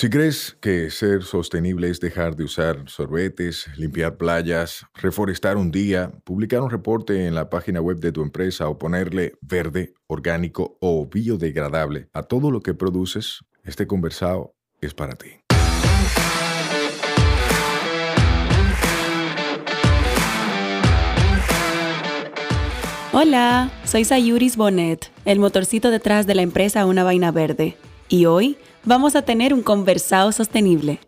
Si crees que ser sostenible es dejar de usar sorbetes, limpiar playas, reforestar un día, publicar un reporte en la página web de tu empresa o ponerle verde, orgánico o biodegradable a todo lo que produces, este conversado es para ti. Hola, soy Sayuris Bonet, el motorcito detrás de la empresa Una Vaina Verde, y hoy vamos a tener un conversado sostenible.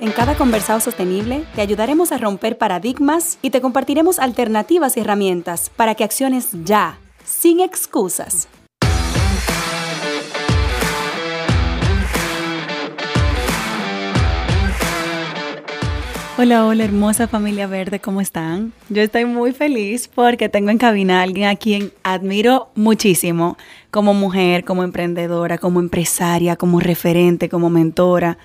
En cada conversado sostenible te ayudaremos a romper paradigmas y te compartiremos alternativas y herramientas para que acciones ya, sin excusas. Hola, hola, hermosa familia verde, ¿cómo están? Yo estoy muy feliz porque tengo en cabina a alguien a quien admiro muchísimo como mujer, como emprendedora, como empresaria, como referente, como mentora,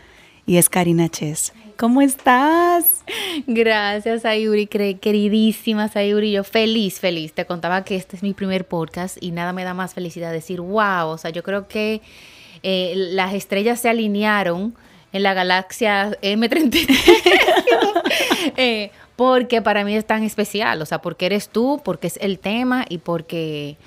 y es Karina Ches. ¿Cómo estás? Gracias, Ayuri, queridísima Sayuri. Yo feliz, feliz. Te contaba que este es mi primer podcast y nada me da más felicidad decir, wow, o sea, yo creo que eh, las estrellas se alinearon en la galaxia M33. Eh, porque para mí es tan especial, o sea, porque eres tú, porque es el tema y porque,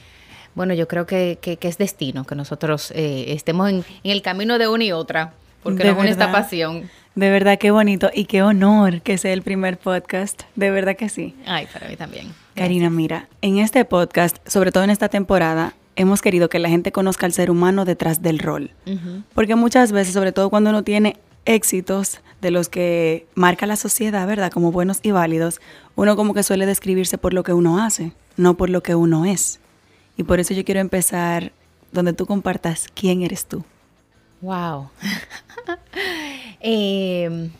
bueno, yo creo que, es destino que nosotros eh, estemos en, el camino de una y otra, porque nos une esta pasión. De verdad, qué bonito y qué honor que sea el primer podcast, de verdad que sí. Ay, para mí también. Karina, mira, en este podcast, sobre todo en esta temporada, hemos querido que la gente conozca al ser humano detrás del rol. Porque muchas veces, sobre todo cuando uno tiene éxitos de los que marca la sociedad, ¿verdad? Como buenos y válidos, uno como que suele describirse por lo que uno hace, no por lo que uno es. Y por eso yo quiero empezar donde tú compartas quién eres tú. Wow. Em,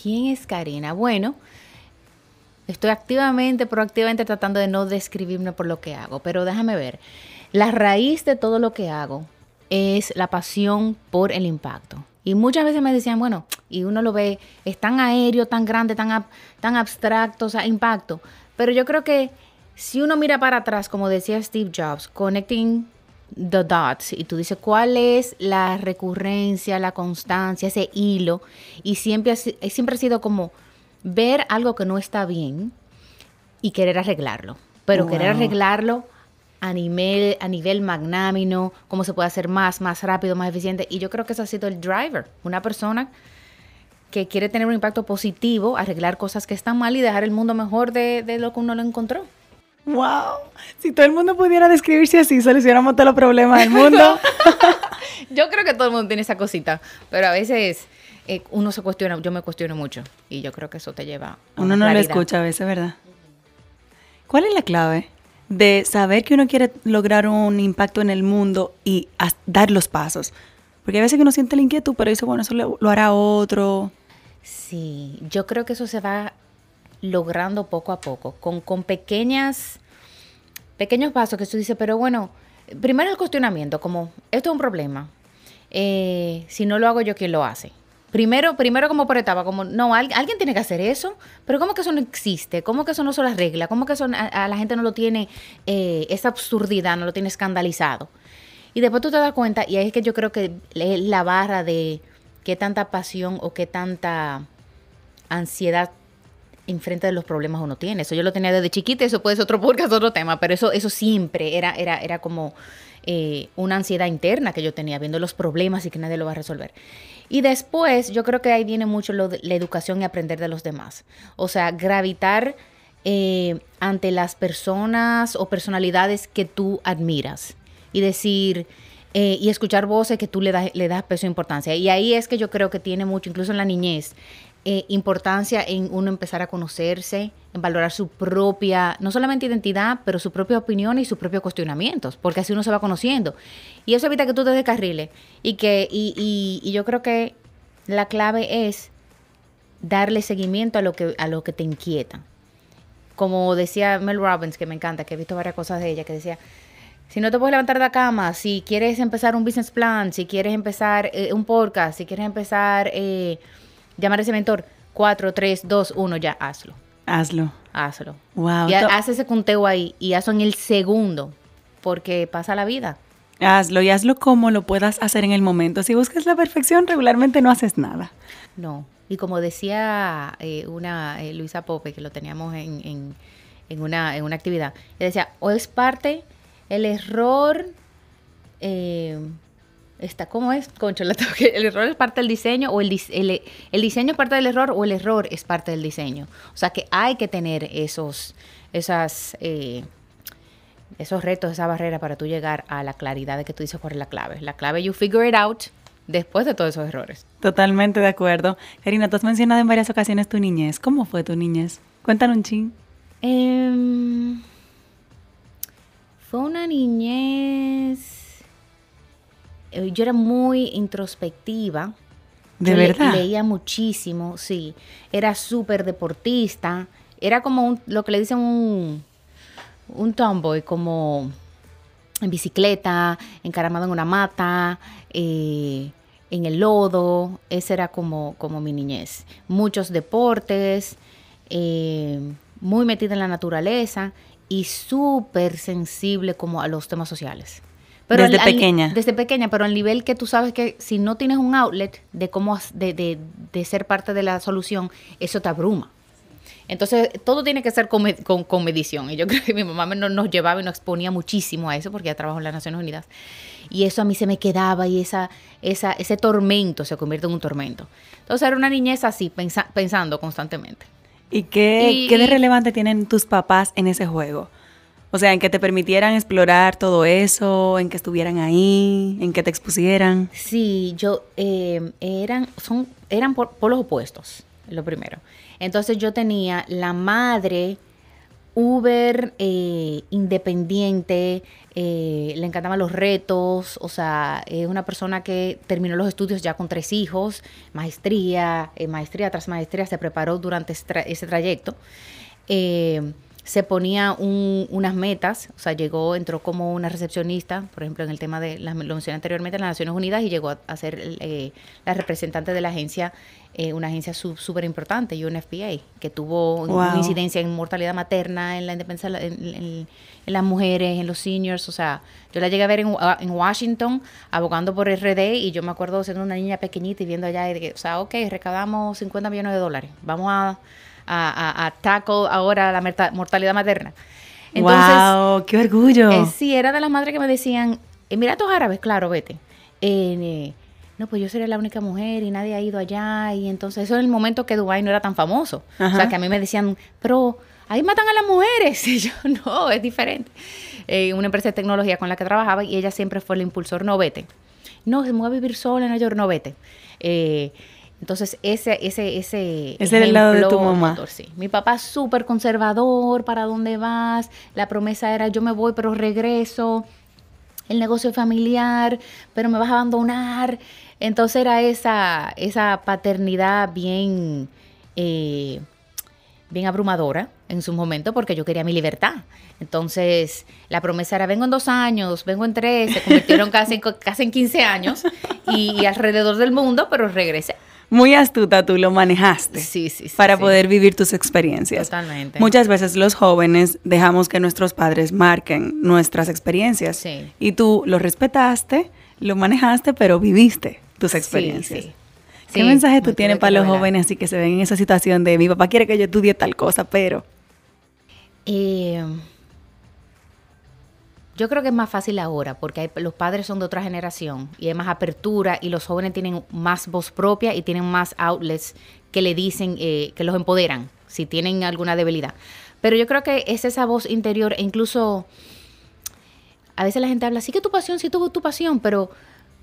¿Quién es Karina? Bueno, estoy activamente, proactivamente tratando de no describirme por lo que hago, pero déjame ver. La raíz de todo lo que hago es la pasión por el impacto. Y muchas veces me decían, bueno, y uno lo ve, es tan aéreo, tan grande, tan, tan abstracto, o sea, impacto. Pero yo creo que si uno mira para atrás, como decía Steve Jobs, connecting the dots, y tú dices, ¿cuál es la recurrencia, la constancia, ese hilo? Y siempre, siempre ha sido como ver algo que no está bien y querer arreglarlo. Pero querer arreglarlo a nivel, a nivel magnámino, cómo se puede hacer más, más rápido, más eficiente. Y yo creo que ese ha sido el driver. Una persona que quiere tener un impacto positivo, arreglar cosas que están mal y dejar el mundo mejor de, lo que uno lo encontró. ¡Wow! Si todo el mundo pudiera describirse así, solucionamos todos los problemas del mundo. yo creo que todo el mundo tiene esa cosita, pero a veces eh, uno se cuestiona, yo me cuestiono mucho y yo creo que eso te lleva a Uno no lo escucha a veces, ¿verdad? ¿Cuál es la clave? De saber que uno quiere lograr un impacto en el mundo y dar los pasos. Porque a veces que uno siente la inquietud, pero dice, bueno, eso lo, hará otro. Sí, yo creo que eso se va logrando poco a poco, con, con pequeñas, pequeños pasos que tú dices, pero bueno, primero el cuestionamiento, como, esto es un problema. Eh, si no lo hago yo, ¿quién lo hace? Primero, primero como por etapa, como, no, alguien tiene que hacer eso, pero ¿cómo que eso no existe? ¿Cómo que eso no son las reglas? ¿Cómo que eso a, la gente no lo tiene, eh, esa absurdidad, no lo tiene escandalizado? Y después tú te das cuenta, y ahí es que yo creo que es la barra de qué tanta pasión o qué tanta ansiedad enfrente de los problemas uno tiene. Eso yo lo tenía desde chiquita, eso puede ser otro podcast, otro tema, pero eso, eso siempre era, era, era como eh, una ansiedad interna que yo tenía, viendo los problemas y que nadie lo va a resolver. Y después yo creo que ahí viene mucho la educación y aprender de los demás. O sea, gravitar eh, ante las personas o personalidades que tú admiras y decir... Eh, y escuchar voces que tú le das, le das peso e importancia. Y ahí es que yo creo que tiene mucho, incluso en la niñez, eh, importancia en uno empezar a conocerse, en valorar su propia, no solamente identidad, pero su propia opinión y sus propios cuestionamientos, porque así uno se va conociendo. Y eso evita que tú te descarriles. Y, que, y, y, yo creo que la clave es darle seguimiento a lo que, a lo que te inquieta. Como decía Mel Robbins, que me encanta, que he visto varias cosas de ella, que decía, si no te puedes levantar de la cama, si quieres empezar un business plan, si quieres empezar eh, un podcast, si quieres empezar... Eh, llamar a ese mentor, 4, 3, 2, 1, ya hazlo. Hazlo. Hazlo. Wow. Y haz ese conteo ahí y hazlo en el segundo, porque pasa la vida. Hazlo y hazlo como lo puedas hacer en el momento. Si buscas la perfección, regularmente no haces nada. No. Y como decía eh, una eh, Luisa Pope, que lo teníamos en, en, una, en una actividad, ella decía, o es parte, el error, eh, está, ¿cómo es? Concho, el error es parte del diseño, o el, el, el, diseño es parte del error, o el error es parte del diseño. O sea que hay que tener esos, esas esos retos, esa barrera para tú llegar a la claridad de que tú dices cuál es la clave. La clave, you figure it out después de todos esos errores. Totalmente de acuerdo. Karina, tú has mencionado en varias ocasiones tu niñez. ¿Cómo fue tu niñez? Cuéntanos un ching. Em, fue una niñez... Eh, yo era muy introspectiva. ¿De verdad? leía muchísimo, sí. Era súper deportista. Era como lo que le dicen un un tomboy como en bicicleta, encaramado en una mata, eh, en el lodo. Esa era como, como mi niñez. Muchos deportes, eh, muy metida en la naturaleza y súper sensible como a los temas sociales. Pero desde pequeña. desde pequeña, pero al nivel que tú sabes que si no tienes un outlet de cómo de, de, de ser parte de la solución, eso te abruma. Entonces, todo tiene que ser con, con, medición. Y yo creo que mi mamá nos, nos llevaba y nos exponía muchísimo a eso, porque ya trabajo en las Naciones Unidas. Y eso a mí se me quedaba y esa, esa, ese tormento se convierte en un tormento. Entonces, era una niñez así, pensando constantemente. ¿Y qué, qué de relevante tienen tus papás en ese juego? O sea, en que te permitieran explorar todo eso, en que estuvieran ahí, en que te expusieran. Sí, yo eh, eran, son, eran por, polos opuestos, lo primero. Entonces yo tenía la madre Uber eh, independiente, eh, le encantaban los retos, o sea, es una persona que terminó los estudios ya con tres hijos, maestría, maestría tras maestría, se preparó durante ese trayecto se ponía unas metas, o sea, llegó, entró como una recepcionista, por ejemplo, en el tema de, lo mencioné anteriormente, en las Naciones Unidas y llegó a, ser eh, la representante de la agencia, eh, una agencia súper importante, UNFPA, que tuvo una incidencia en mortalidad materna, en la independencia, en, las mujeres, en los seniors, o sea, yo la llegué a ver en, Washington, abogando por RD, y yo me acuerdo siendo una niña pequeñita y viendo allá, o sea, ok, recaudamos 50 millones de dólares, vamos a a, a, tackle ahora la mortalidad materna. Entonces, ¡Wow! ¡Qué orgullo! Eh, sí, era de las madres que me decían, eh, mira tus árabes, claro, vete. Eh, no, pues yo sería la única mujer y nadie ha ido allá. Y entonces, eso en el momento que Dubái no era tan famoso. O sea, que a mí me decían, pero ahí matan a las mujeres. Y yo, no, es diferente. una empresa de tecnología con la que trabajaba y ella siempre fue el impulsor, no vete. No, se me voy a vivir sola en Nueva York, no vete. Eh, entonces, ese, ese, ese. Ese era el lado de tu mamá. sí. Mi papá súper conservador, ¿para dónde vas? La promesa era yo me voy, pero regreso. El negocio familiar, pero me vas a abandonar. Entonces era esa, esa paternidad bien, eh, bien abrumadora en su momento porque yo quería mi libertad. Entonces, la promesa era, vengo en dos años, vengo en tres, se convirtieron casi, casi en 15 años y alrededor del mundo, pero regresé muy astuta tú lo manejaste. Sí, sí, sí. Para poder vivir tus experiencias. Totalmente. Muchas veces los jóvenes dejamos que nuestros padres marquen nuestras experiencias. Sí. Y tú lo respetaste, lo manejaste, pero viviste tus experiencias. Sí, ¿Qué mensaje tú tienes para los jóvenes así que se ven en esa situación de mi papá quiere que yo estudie tal cosa, pero... Eh, yo creo que es más fácil ahora porque los padres son de otra generación y hay más apertura y los jóvenes tienen más voz propia y tienen más outlets que le dicen, eh, que los empoderan si tienen alguna debilidad. Pero yo creo que es esa voz interior e incluso a veces la gente habla, sí que tu pasión, sí tuvo tu pasión, pero,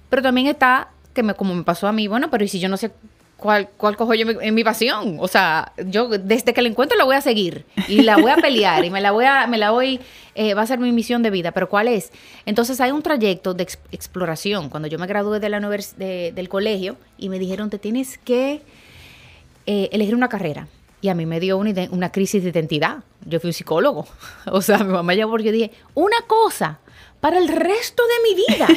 pero también está, que me, como me pasó a mí, bueno, pero ¿y si yo no sé ¿Cuál, ¿Cuál, cojo yo en mi pasión? O sea, yo desde que la encuentro la voy a seguir y la voy a pelear y me la voy a, me la voy, eh, va a ser mi misión de vida. Pero ¿cuál es? Entonces hay un trayecto de exploración. Cuando yo me gradué de la de, del colegio y me dijeron, te tienes que eh, elegir una carrera. Y a mí me dio una, una, crisis de identidad. Yo fui un psicólogo. O sea, mi mamá porque yo dije, una cosa para el resto de mi vida.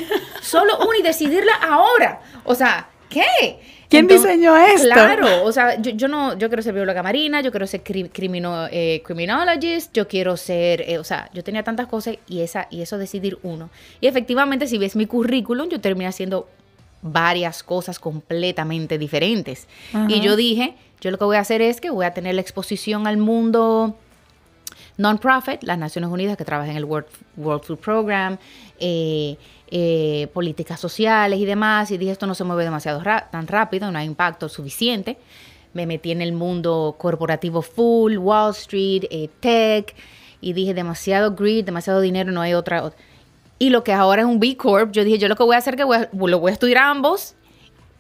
Solo una y decidirla ahora. O sea, ¿qué? ¿Quién diseñó esto? Claro, o sea, yo, no, yo quiero ser bióloga marina, yo quiero ser crimino, eh, criminologist, yo quiero ser, eh, o sea, yo tenía tantas cosas y, esa, y eso decidir uno. Y efectivamente, si ves mi currículum, yo terminé haciendo varias cosas completamente diferentes. Y yo dije, yo lo que voy a hacer es que voy a tener la exposición al mundo non-profit, las Naciones Unidas que trabaja en el World, World Food Program, eh, eh, políticas sociales y demás, y dije esto no se mueve demasiado tan rápido, no hay impacto suficiente. Me metí en el mundo corporativo full, Wall Street, eh, tech, y dije demasiado greed, demasiado dinero, no hay otra, Y lo que ahora es un B Corp, yo dije, yo lo que voy a hacer es que lo voy a estudiar ambos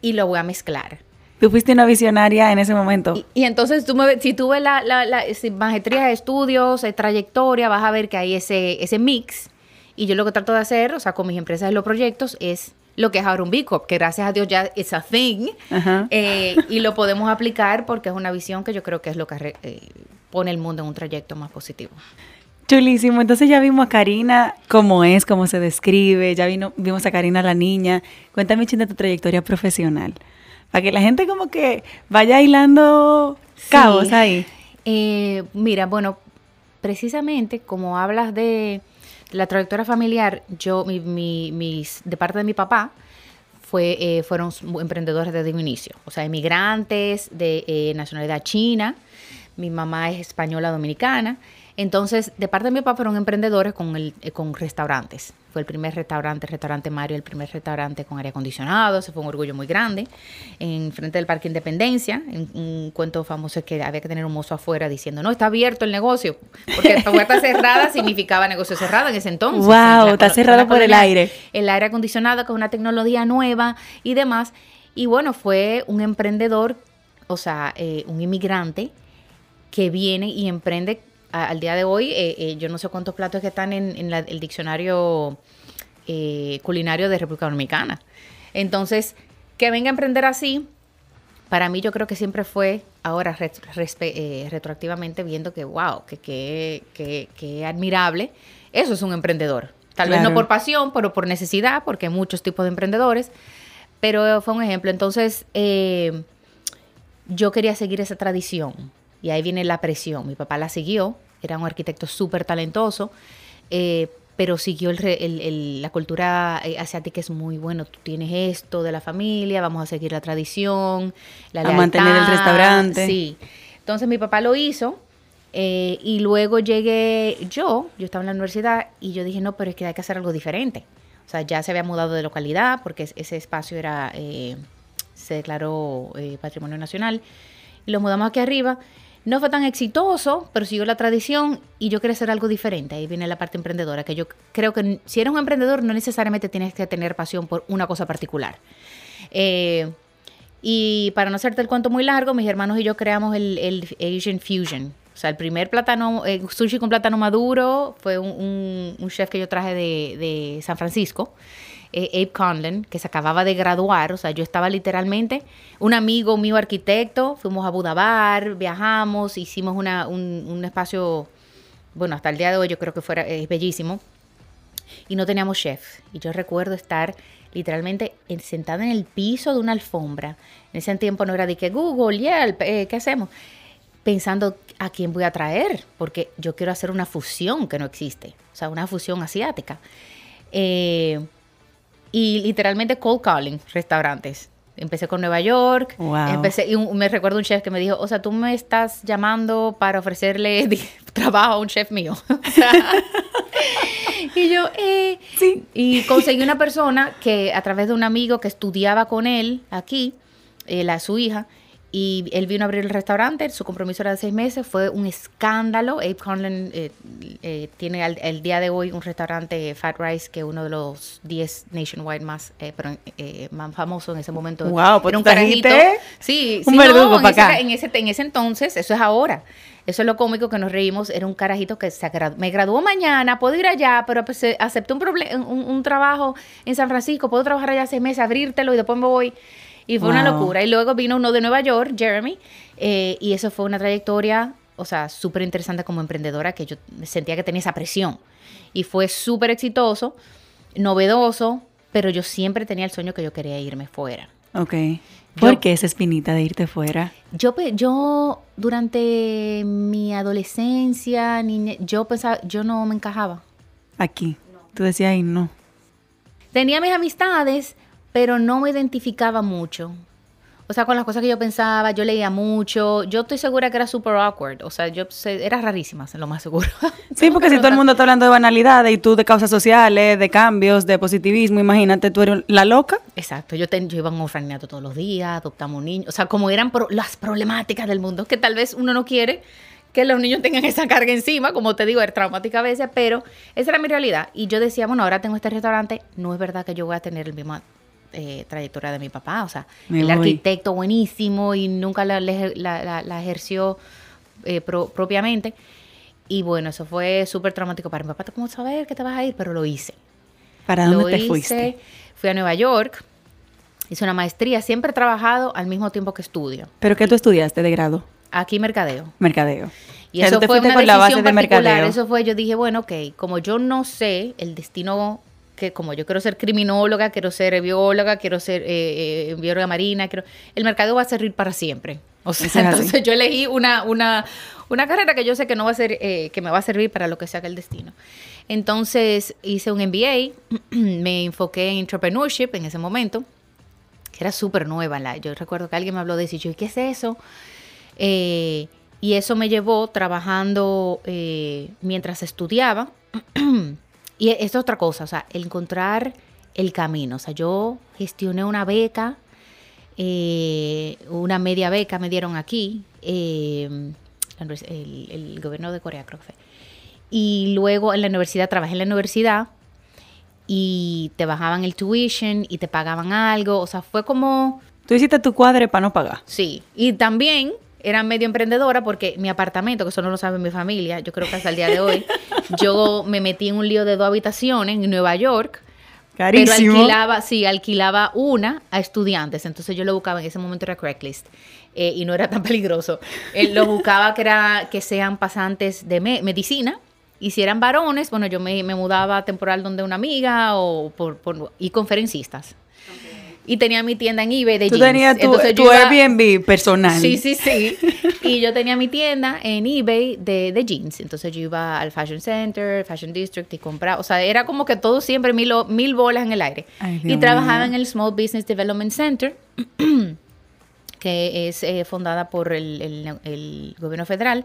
y lo voy a mezclar. Tú fuiste una visionaria en ese momento. Y, entonces, tú me, si tú ves la, la, la maestría de estudios, trayectoria, vas a ver que hay ese, ese mix y yo lo que trato de hacer, o sea, con mis empresas y los proyectos, es lo que es ahora un B Corp, que gracias a Dios ya es a thing, eh, y lo podemos aplicar porque es una visión que yo creo que es lo que eh, pone el mundo en un trayecto más positivo. Chulísimo. Entonces ya vimos a Karina cómo es, cómo se describe, ya vino, vimos a Karina la niña. Cuéntame, de tu trayectoria profesional. Para que la gente como que vaya hilando cabos ahí. Eh, mira, bueno, precisamente como hablas de la trayectoria familiar, yo, mi, mis, de parte de mi papá, fue, eh, fueron emprendedores desde el inicio, o sea, inmigrantes de eh, nacionalidad china, mi mamá es española dominicana, entonces, de parte de mi papá fueron emprendedores con, el, eh, con restaurantes. Fue el primer restaurante, restaurante Mario, el primer restaurante con aire acondicionado. Se fue un orgullo muy grande. En frente del Parque Independencia, un cuento famoso es que había que tener un mozo afuera diciendo, no, está abierto el negocio. Porque la puerta cerrada significaba negocio cerrado en ese entonces. ¡Wow! Está cerrado por el aire. El aire acondicionado, con una tecnología nueva y demás. Y bueno, fue un emprendedor, o sea, eh, un inmigrante que viene y emprende al día de hoy, eh, eh, yo no sé cuántos platos que están en, el diccionario eh, culinario de República Dominicana. Entonces, que venga a emprender así, para mí yo creo que siempre fue, ahora retroactivamente viendo que, wow, que, que, admirable, eso es un emprendedor. Tal vez no por pasión, pero por necesidad, porque hay muchos tipos de emprendedores, pero fue un ejemplo. Entonces, yo quería seguir esa tradición y ahí viene la presión. Mi papá la siguió, era un arquitecto súper talentoso, eh, pero siguió el, la cultura eh, asiática es muy bueno. Tú tienes esto de la familia, vamos a seguir la tradición, la a mantener el restaurante. Sí. Entonces mi papá lo hizo eh, y luego llegué yo, yo estaba en la universidad y yo dije, no, pero es que hay que hacer algo diferente. O sea, ya se había mudado de localidad porque ese espacio era, se declaró Patrimonio Nacional. Y lo mudamos aquí arriba no fue tan exitoso, pero siguió la tradición y yo quería hacer algo diferente. Ahí viene la parte emprendedora, que yo creo que si eres un emprendedor no necesariamente tienes que tener pasión por una cosa particular. Eh, y para no hacerte el cuento muy largo, mis hermanos y yo creamos el, Asian Fusion. O sea, el primer plátano, eh, sushi con plátano maduro fue un, chef que yo traje de, de San Francisco eh, Abe Conlon, que se acababa de graduar, o sea, yo estaba literalmente, un amigo mío arquitecto, fuimos a Budabar, viajamos, hicimos una, un, espacio, bueno, hasta el día de hoy yo creo que fuera, es bellísimo, y no teníamos chef. Y yo recuerdo estar literalmente sentada en el piso de una alfombra. En ese tiempo no era de que Google, Yelp, eh, ¿qué hacemos? Pensando a quién voy a traer, porque yo quiero hacer una fusión que no existe, o sea, una fusión asiática. Eh, y literalmente cold calling restaurantes. Empecé con Nueva York, empecé y me recuerdo un chef que me dijo, o sea, tú me estás llamando para ofrecerle trabajo a un chef mío. y yo, eh, sí. Y conseguí una persona que a través de un amigo que estudiaba con él aquí, eh, la, su hija, y él vino a abrir el restaurante, su compromiso era de seis meses, fue un escándalo. Abe Conlon eh, eh, tiene el día de hoy un restaurante Fat Rice que es uno de los 10 nationwide más, eh, pero, más famosos en ese momento. Wow, pues era un carajito. Sí, un verdugo para acá. en, ese, en ese entonces, eso es ahora. Eso es lo cómico que nos reímos. Era un carajito que se me graduó mañana, puedo ir allá, pero pues, acepté un, un, un trabajo en San Francisco, puedo trabajar allá seis meses, abrírtelo y después me voy. Y fue una locura. Y luego vino uno de Nueva York, Jeremy, eh, y eso fue una trayectoria, o sea, súper interesante como emprendedora, que yo sentía que tenía esa presión. Y fue súper exitoso, novedoso, pero yo siempre tenía el sueño que yo quería irme fuera. Ok. ¿Por qué esa espinita de irte fuera? Yo, yo durante mi adolescencia, niña, yo pensaba, yo no me encajaba. Aquí. Tú decías, ahí no. Tenía mis amistades, pero no me identificaba mucho. O sea, con las cosas que yo pensaba, yo leía mucho. Yo estoy segura que era super awkward. O sea, yo era rarísima, lo más seguro. Sí, porque si todo el mundo está hablando de banalidades y tú de causas sociales, de cambios, de positivismo, imagínate, tú eres la loca. Exacto. Yo, yo iba a un orfanato todos los días, adoptamos un niño. O sea, como eran las problemáticas del mundo, que tal vez uno no quiere que los niños tengan esa carga encima, como te digo, es traumática a veces, pero esa era mi realidad. Y yo decía, bueno, ahora tengo este restaurante, no es verdad que yo voy a tener el mismo eh, trayectoria de mi papá, o sea, el arquitecto buenísimo y nunca la, ejerció eh, propiamente. Y bueno, eso fue súper traumático para mi papá. ¿Cómo saber que te vas a ir? Pero lo hice. ¿Para dónde te fuiste? Fui a Nueva York, hice una maestría, siempre he trabajado al mismo tiempo que estudio. ¿Pero qué tú estudiaste de grado? Aquí mercadeo. Mercadeo. Y eso fue una con la base de mercadeo. Eso fue, yo dije, bueno, ok, como yo no sé el destino que como yo quiero ser criminóloga, quiero ser bióloga, quiero ser eh, eh, bióloga marina, quiero, el mercado va a servir para siempre. O sea, entonces yo elegí una, una, una carrera que yo sé que no va a ser, eh, que me va a servir para lo que sea que el destino. Entonces hice un MBA, me enfoqué en entrepreneurship en ese momento, que era súper nueva. La, yo recuerdo que alguien me habló de eso y yo, ¿qué es eso? y eso me llevó trabajando mientras estudiaba. Y es otra cosa, o sea, el encontrar el camino. O sea, yo gestioné una beca, eh, una media beca me dieron aquí, eh, el, gobierno de Corea creo que fue. Y luego en la universidad, trabajé en la universidad y te bajaban el tuition y te pagaban algo. O sea, fue como... Tú hiciste tu cuadre para no pagar. Sí. Y también era medio emprendedora porque mi apartamento, que eso no lo sabe mi familia, yo creo que hasta el día de hoy, yo me metí en un lío de dos habitaciones en Nueva York. Carísimo. Pero alquilaba, sí, alquilaba una a estudiantes. Entonces yo lo buscaba, en ese momento era Craigslist. Eh, y no era tan peligroso. Eh, lo buscaba que, era, que sean pasantes de medicina. Y si eran varones, bueno, yo me, mudaba temporal donde una amiga o por, por y conferencistas y tenía mi tienda en eBay de Tú jeans. tenías tu, tu Airbnb personal. Sí, sí, sí. y yo tenía mi tienda en eBay de, de, jeans. Entonces yo iba al Fashion Center, Fashion District y compraba. O sea, era como que todo siempre mil, mil bolas en el aire. y trabajaba en el Small Business Development Center, que es eh, fundada por el, el, el, gobierno federal.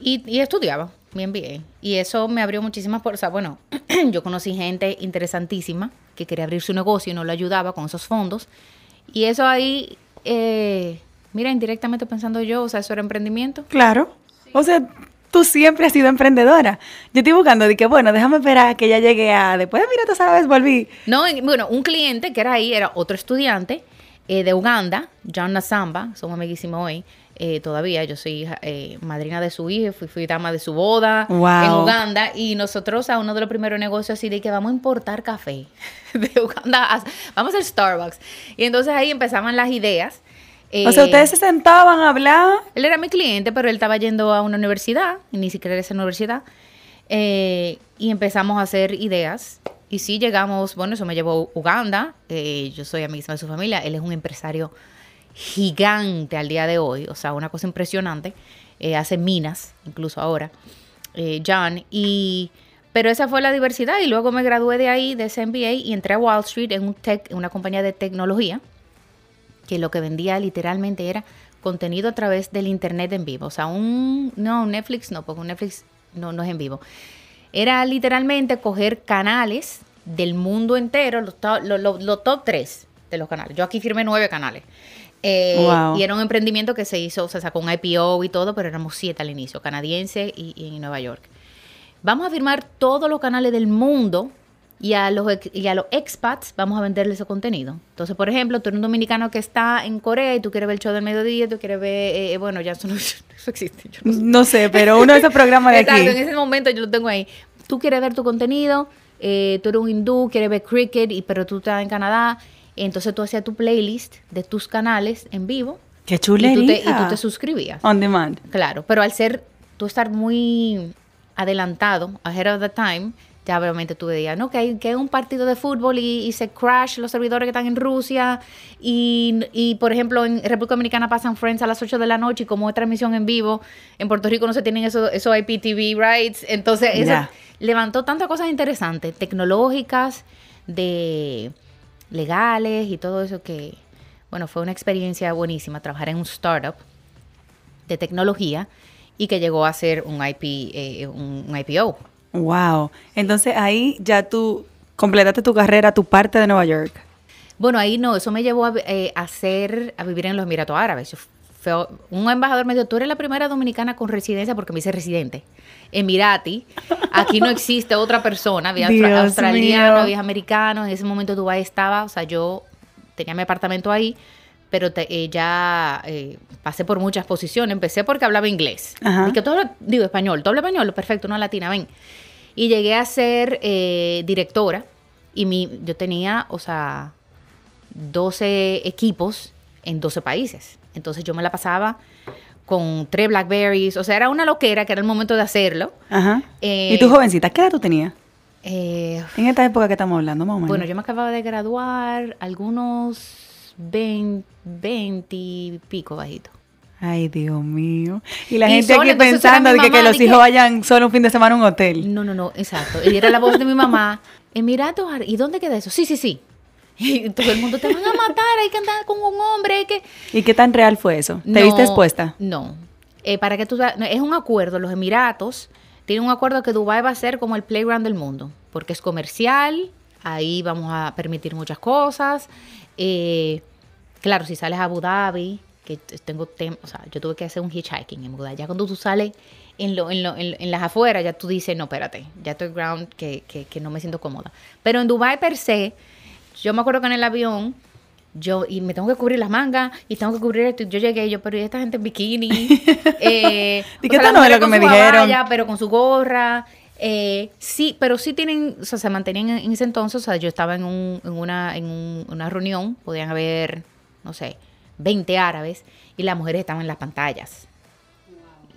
Y, y estudiaba mi MBA. Y eso me abrió muchísimas puertas. O sea, bueno, yo conocí gente interesantísima que quería abrir su negocio y no lo ayudaba con esos fondos. Y eso ahí, eh, mira, indirectamente pensando yo, o sea, eso era emprendimiento. Claro. O sea, tú siempre has sido emprendedora. Yo estoy buscando de que, bueno, déjame esperar a que ya llegue a, después, mira, tú sabes, volví. No, bueno, un cliente que era ahí, era otro estudiante eh, de Uganda, John Nasamba, somos amiguísimos hoy, eh, todavía. Yo soy eh, madrina de su hija, fui, fui dama de su boda en Uganda. Y nosotros a uno de los primeros negocios así de que vamos a importar café de Uganda, vamos al Starbucks. Y entonces ahí empezaban las ideas. o sea, ustedes se sentaban a hablar. Él era mi cliente, pero él estaba yendo a una universidad, y ni siquiera era esa universidad. Eh, y empezamos a hacer ideas. Y sí llegamos, bueno, eso me llevó a Uganda. yo soy amiga de su familia. Él es un empresario gigante al día de hoy, o sea, una cosa impresionante. Eh, hace minas, incluso ahora, eh, John. Y, pero esa fue la diversidad y luego me gradué de ahí, de ese MBA, y entré a Wall Street en, una compañía de tecnología, que lo que vendía literalmente era contenido a través del Internet en vivo. O sea, un, no, Netflix no, porque un Netflix no, es en vivo. Era literalmente coger canales del mundo entero, los, top tres de los canales. Yo aquí firmé nueve canales. Eh, y era un emprendimiento que se hizo, se sacó un IPO y todo, pero éramos siete al inicio, canadiense y, en Nueva York. Vamos a firmar todos los canales del mundo y a los, y a los expats vamos a venderle ese contenido. Entonces, por ejemplo, tú eres un dominicano que está en Corea y tú quieres ver el show del mediodía, tú quieres ver, eh, eh, bueno, ya eso no eso existe. no, sé. pero uno de esos programas de Exacto, en ese momento yo lo tengo ahí. Tú quieres ver tu contenido, tú eres un hindú, quieres ver cricket, y, pero tú estás en Canadá entonces tú hacías tu playlist de tus canales en vivo. ¡Qué chulería! Y tú, te, suscribías. On demand. Claro, pero al ser tú estar muy adelantado, ahead of the time, ya obviamente tú veías, ¿no? Que hay, que hay un partido de fútbol y, se crash los servidores que están en Rusia y, y, por ejemplo, en República Dominicana pasan Friends a las 8 de la noche y como es transmisión en vivo, en Puerto Rico no se tienen esos eso IPTV rights, entonces eso levantó tantas cosas interesantes, tecnológicas, de legales y todo eso que, bueno, fue una experiencia buenísima trabajar en un startup de tecnología y que llegó a ser un, IP, eh, un, IPO. Wow. Entonces ahí ya tú completaste tu carrera, tu parte de Nueva York. Bueno, ahí no, eso me llevó a, eh, hacer, a vivir en los Emiratos Árabes. un embajador me dijo, tú eres la primera dominicana con residencia porque me hice residente. Emirati, aquí no existe otra persona, había australiano, había americano, en ese momento Dubái estaba, o sea, yo tenía mi apartamento ahí, pero eh, ya eh, pasé por muchas posiciones. Empecé porque hablaba inglés. Y que todo, digo, español. Todo español, perfecto, una latina, ven. Y llegué a ser eh, directora y mi, yo tenía, o sea, 12 equipos en 12 países. Entonces yo me la pasaba con tres Blackberries. O sea, era una loquera que era el momento de hacerlo. Ajá. ¿Y tu jovencita, qué edad tú tenías? en esta época que estamos hablando, más Bueno, yo me acababa de graduar, algunos 20, y pico bajito. Ay, Dios mío. Y la gente aquí pensando de que, los hijos vayan solo un fin de semana a un hotel. No, no, no, exacto. Y era la voz de mi mamá. Emiratos, ¿y dónde queda eso? Sí, sí, sí. Y todo el mundo te van a matar, hay que andar con un hombre, hay que... ¿Y qué tan real fue eso? ¿Te viste expuesta? No. Eh, para que tú es un acuerdo, los Emiratos tienen un acuerdo que Dubái va a ser como el playground del mundo, porque es comercial, ahí vamos a permitir muchas cosas. Eh, claro, si sales a Abu Dhabi, que tengo, o sea, yo tuve que hacer un hitchhiking en Abu Dhabi. Ya cuando tú sales en, lo, en, lo, en, las afueras, ya tú dices, no, espérate, ya estoy ground, que, que, que no me siento cómoda. Pero en Dubai per se, yo me acuerdo que en el avión, yo, y me tengo que cubrir las mangas, y tengo que cubrir esto. Yo llegué, yo, pero ¿y esta gente en bikini? eh, ¿Y qué tal no es lo que me dijeron? pero con su gorra. Eh, sí, pero sí tienen, o sea, se mantenían en ese entonces, o sea, yo estaba en, un, en, una, en una reunión, podían haber, no sé, 20 árabes y las mujeres estaban en las pantallas.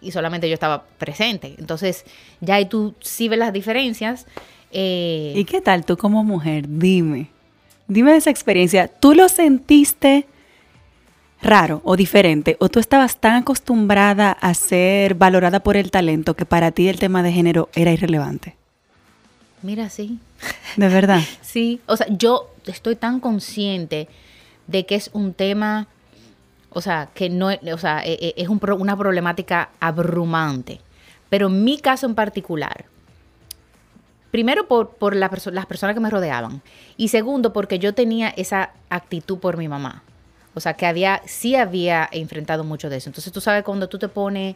Y solamente yo estaba presente. Entonces, ya ahí tú sí ves las diferencias. Eh, ¿Y qué tal tú como mujer? Dime, dime esa experiencia. ¿Tú lo sentiste raro o diferente? ¿O tú estabas tan acostumbrada a ser valorada por el talento que para ti el tema de género era irrelevante? Mira, sí. ¿De verdad? sí. O sea, yo estoy tan consciente de que es un tema, o sea, que no o sea, e, e, es una problemática abrumante. Pero en mi caso en particular, primero por, por las personas que me rodeaban y segundo porque yo tenía esa actitud por mi mamá. O sea, que había, sí había enfrentado mucho de eso. Entonces, tú sabes, cuando tú te pones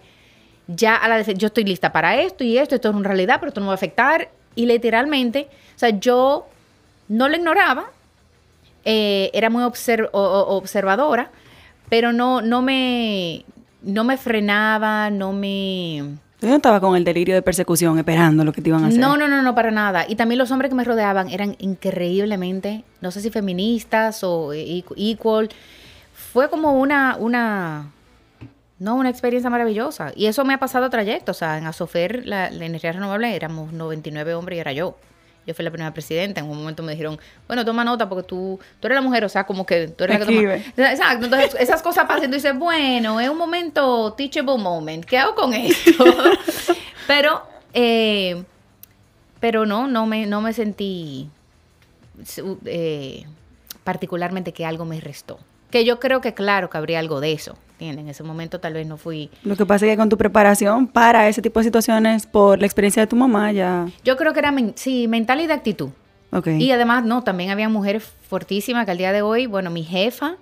ya a la yo estoy lista para esto y esto, esto es una realidad, pero esto no va a afectar. Y literalmente, o sea, yo no lo ignoraba, eh, era muy observadora, pero no, no, me, no me frenaba, no me... Yo no estaba con el delirio de persecución esperando lo que te iban a hacer. No, no, no, no, para nada. Y también los hombres que me rodeaban eran increíblemente, no sé si feministas o equal, fue como una, una, no, una experiencia maravillosa. Y eso me ha pasado trayecto. O sea, en Asofer, la, energía renovable, éramos 99 hombres y era yo. Yo fui la primera presidenta. En un momento me dijeron, bueno, toma nota porque tú, tú eres la mujer, o sea, como que tú eres la que toma. Exacto. Entonces, esas cosas pasan y tú dices, bueno, es un momento, teachable moment. ¿Qué hago con esto? pero, eh, pero no, no me, no me sentí eh, particularmente que algo me restó. Que yo creo que claro que habría algo de eso. En ese momento tal vez no fui... Lo que pasa es que con tu preparación para ese tipo de situaciones, por la experiencia de tu mamá, ya... Yo creo que era, sí, mental y de actitud. Okay. Y además, no, también había mujeres fortísimas que al día de hoy, bueno, mi jefa,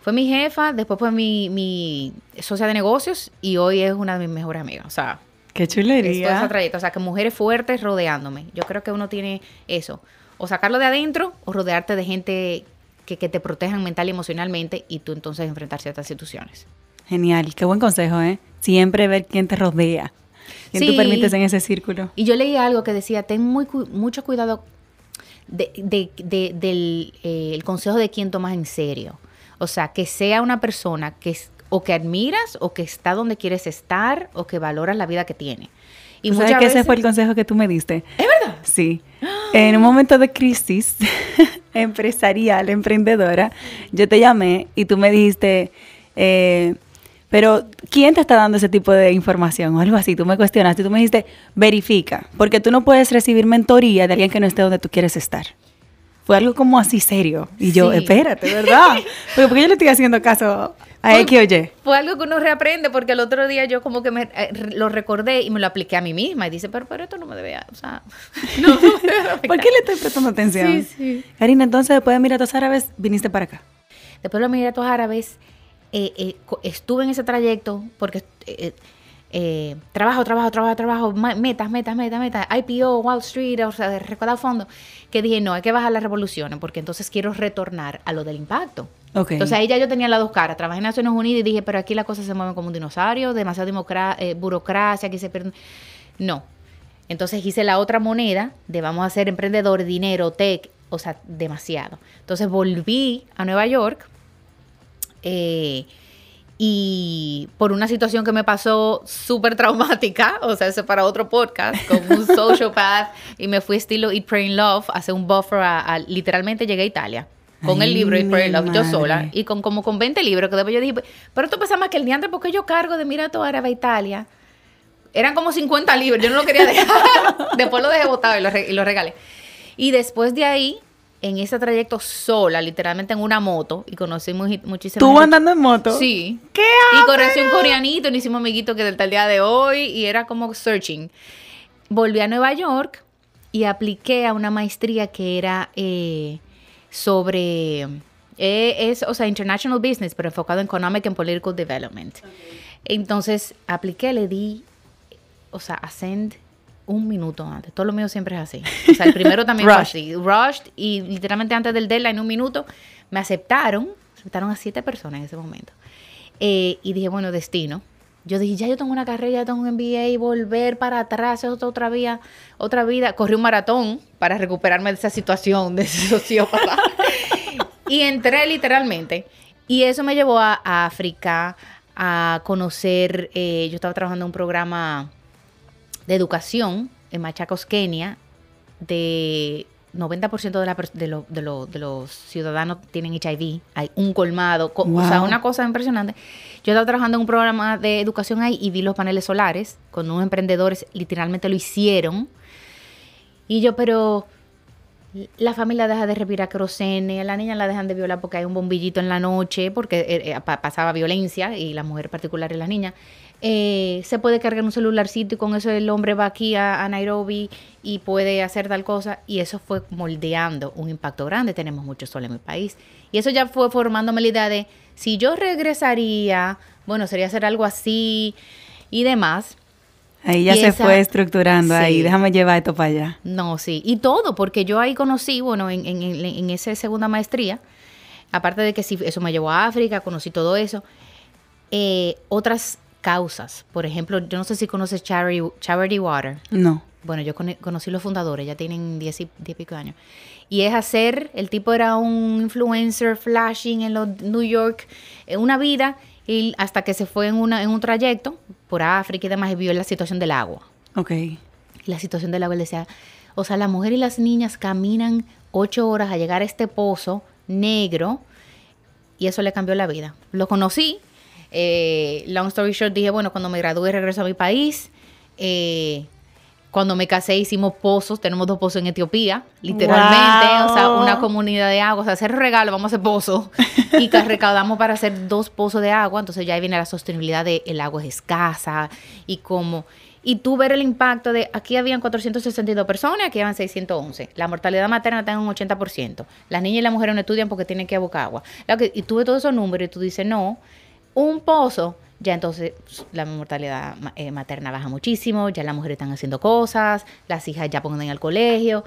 fue mi jefa, después fue mi, mi socia de negocios y hoy es una de mis mejores amigas. O sea... Qué chulería. Esa O sea, que mujeres fuertes rodeándome. Yo creo que uno tiene eso. O sacarlo de adentro o rodearte de gente que, te protejan mental y emocionalmente y tú entonces enfrentar ciertas situaciones. Genial, qué buen consejo, ¿eh? Siempre ver quién te rodea, quién tú permites en ese círculo. Y yo leí algo que decía, ten muy, mucho cuidado del eh, consejo de quién tomas en serio. O sea, que sea una persona que o que admiras o que está donde quieres estar o que valoras la vida que tiene. Y ¿Sabes que ese fue el consejo que tú me diste? Es verdad. Sí. En un momento de crisis empresarial, emprendedora, yo te llamé y tú me dijiste, eh, pero ¿quién te está dando ese tipo de información o algo así? Tú me cuestionaste y tú me dijiste, verifica, porque tú no puedes recibir mentoría de alguien que no esté donde tú quieres estar. Fue algo como así serio. Y yo, Sí. espérate, ¿verdad? Porque, ¿Por qué yo le estoy haciendo caso a Fue- X o Y? Fue algo que uno reaprende porque el otro día yo como que me eh, lo recordé y me lo apliqué a mí misma y dice, pero, pero esto no me debe, o sea, no, no me debe afectar". ¿Por qué le estoy prestando atención? Sí, sí. Karina, entonces después de Emiratos Árabes viniste para acá. Después de los Emiratos Árabes, eh, eh, estuve en ese trayecto porque eh, trabajo, trabajo, trabajo, trabajo, metas, metas, metas, metas, IPO, Wall Street, o sea, recaudar fondos, que dije, no, hay que bajar las revoluciones porque entonces quiero retornar a lo del impacto. Entonces ahí ya yo tenía las dos caras. Trabajé en Naciones Unidas y dije, pero aquí las cosas se mueven como un dinosaurio, demasiada eh, burocracia, aquí se pierde. No. Entonces hice la otra moneda de vamos a ser emprendedores, dinero, tech, o sea, demasiado. Entonces volví a Nueva York eh, y por una situación que me pasó súper traumática, o sea, eso para otro podcast, con un sociopath, y me fui estilo Eat, Pray, and Love, hacer un buffer a, a- literalmente llegué a Italia. Con Ay, el libro Eat, Pray, and Love, yo madre. sola, y con como con 20 libros, que después yo dije, pero esto pesa más que el diante, porque yo cargo de Mirato Árabe a Italia. Eran como 50 libros, yo no lo quería dejar. después lo dejé botado y lo, re- y lo regalé. Y después de ahí, en ese trayecto sola, literalmente en una moto, y conocí muy, muchísimas ¿Tú andando en moto? Sí. ¿Qué Y conocí un coreanito, nos hicimos amiguitos que del el día de hoy, y era como searching. Volví a Nueva York y apliqué a una maestría que era eh, sobre, eh, es, o sea, International Business, pero enfocado en Economic and Political Development. Entonces, apliqué, le di, o sea, ascend un minuto antes. Todo lo mío siempre es así. O sea, el primero también fue así. Rushed y literalmente antes del deadline, un minuto, me aceptaron. Aceptaron a siete personas en ese momento. Eh, y dije, bueno, destino. Yo dije, ya yo tengo una carrera, ya tengo un MBA, volver para atrás, es otra, otra vida, otra vida. Corrí un maratón para recuperarme de esa situación, de ese sociópata. y entré literalmente. Y eso me llevó a, a África, a conocer, eh, yo estaba trabajando en un programa de educación en Machacos, Kenia, de 90% de, la de, lo- de lo- de los ciudadanos tienen HIV. Hay un colmado, co- o sea, una cosa impresionante. Yo estaba trabajando en un programa de educación ahí y vi los paneles solares con unos emprendedores, literalmente lo hicieron. Y yo, pero la familia deja de respirar querosene, a la niña la dejan de violar porque hay un bombillito en la noche, porque eh, eh, pa- pasaba violencia y la mujer particular y la niña. Eh, se puede cargar un celularcito y con eso el hombre va aquí a, a Nairobi y puede hacer tal cosa. Y eso fue moldeando un impacto grande. Tenemos mucho sol en mi país. Y eso ya fue formándome la idea de si yo regresaría, bueno, sería hacer algo así y demás. Ahí ya Y se esa- fue estructurando ahí. Déjame llevar esto para allá. No, sí. Y todo, porque yo ahí conocí, bueno, en, en, en, en esa segunda maestría, aparte de que sí, eso me llevó a África, conocí todo eso, eh, otras causas. Por ejemplo, yo no sé si conoces Charity, Charity Water. No. Bueno, yo cono- conocí los fundadores, ya tienen 10 y, 10 y pico años. Y es hacer, el tipo era un influencer flashing en los New York, eh, una vida, y hasta que se fue en, una, en un trayecto por África y demás y vio la situación del agua Ok. y la situación del agua. Él decía, o sea, la mujer y las niñas caminan ocho horas a llegar a este pozo negro y eso le cambió la vida. Lo conocí. Eh, long story short, dije, bueno, cuando me gradué regreso a mi país. eh, cuando me casé hicimos pozos, tenemos dos pozos en Etiopía, literalmente, o sea, una comunidad de agua, o sea, hacer regalo, vamos a hacer pozos y que recaudamos para hacer dos pozos de agua, entonces ya ahí viene la sostenibilidad de el agua es escasa y cómo y tú ver el impacto de aquí habían 462 personas, aquí habían 611. La mortalidad materna está en un 80%. Las niñas y las mujeres no estudian porque tienen que buscar agua. Y tú ves todos esos números y tú dices, no, un pozo, ya entonces la mortalidad eh, materna baja muchísimo, ya las mujeres están haciendo cosas, las hijas ya ponen al colegio.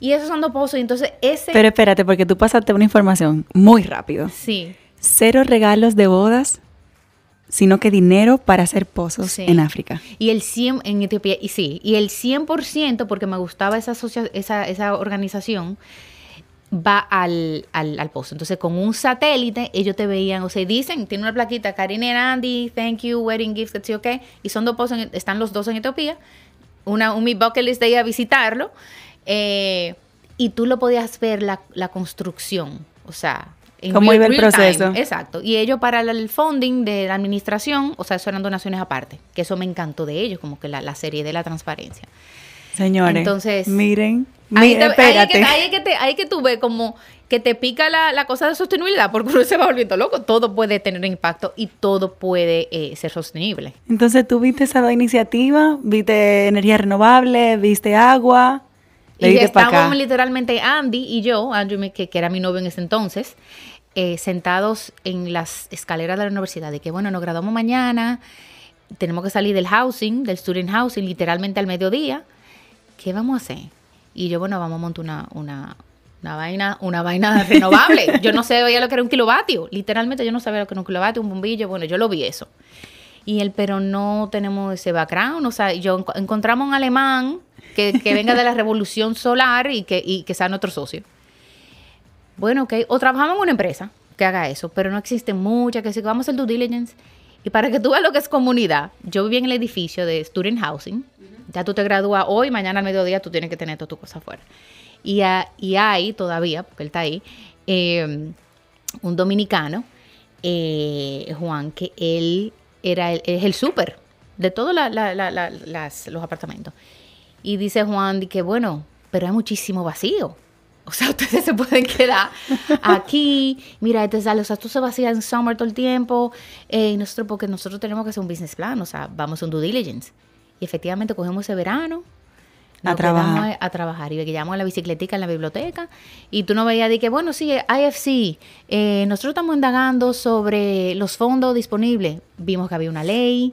Y esos son dos pozos. Y entonces ese... Pero espérate, porque tú pasaste una información muy rápido. sí. Cero regalos de bodas, sino que dinero para hacer pozos Sí. en África. Y el 100 en Etiopía, y sí, y el 100%, porque me gustaba esa, asocia- esa, esa organización, va al, al, al pozo. Entonces, con un satélite, ellos te veían, o sea, dicen, tiene una plaquita, Karina and Andy, thank you, wedding gifts, etc. okay. Y son dos pozos, en- están los dos en Etiopía. una, un mi bucket list de ir a visitarlo. Eh, y tú lo podías ver la, la construcción, o sea, ¿Cómo iba el proceso? Exacto. Y ellos para el funding de la administración, o sea, eso eran donaciones aparte, que eso me encantó de ellos, como que la, la serie de la transparencia. Señores, Entonces, miren, ahí, miren, te- ahí es que, espérate. ahí es que te- ahí es que tú ves como que te pica la, la cosa de sostenibilidad, porque uno se va volviendo loco. Todo puede tener impacto y todo puede eh, ser sostenible. Entonces, ¿tú viste esa iniciativa? ¿Viste energía renovable? ¿Viste agua? Le Y estábamos literalmente Andy y yo, Andrew, que, que era mi novio en ese entonces, eh, sentados en las escaleras de la universidad, de que bueno, nos graduamos mañana, tenemos que salir del housing, del student housing, literalmente al mediodía. ¿Qué vamos a hacer? Y yo, bueno, vamos a montar una, una, una vaina, una vaina renovable. yo no sabía lo que era un kilovatio. Literalmente yo no sabía lo que era un kilovatio, un bombillo. Bueno, yo lo vi eso. Y él, pero no tenemos ese background. O sea, yo enco- encontramos un alemán que, que venga de la revolución solar y que, y que sea nuestro socio. Bueno, ok. O trabajamos en una empresa que haga eso, pero no existen muchas que vamos a due diligence. Y para que tú veas lo que es comunidad, yo viví en el edificio de Student Housing. Ya tú te gradúas hoy, mañana al mediodía tú tienes que tener toda tu cosa afuera. Y, a- hay todavía, porque él está ahí, eh, un dominicano, eh, Juan, que él era el, es el súper de todos los apartamentos. Y dice Juan, que bueno, pero hay muchísimo vacío. O sea, ustedes se pueden quedar aquí. Mira, este sale, o sea, tú se vacía en summer todo el tiempo. eh, nosotros, porque nosotros tenemos que hacer un business plan, o sea, vamos a un due diligence. Y efectivamente cogemos ese verano. A nos trabajar. A, a trabajar. Y que llevamos la bicicletica en la biblioteca. Y tú no veías de que, bueno, sí, IFC. eh, nosotros estamos indagando sobre los fondos disponibles. Vimos que había una ley.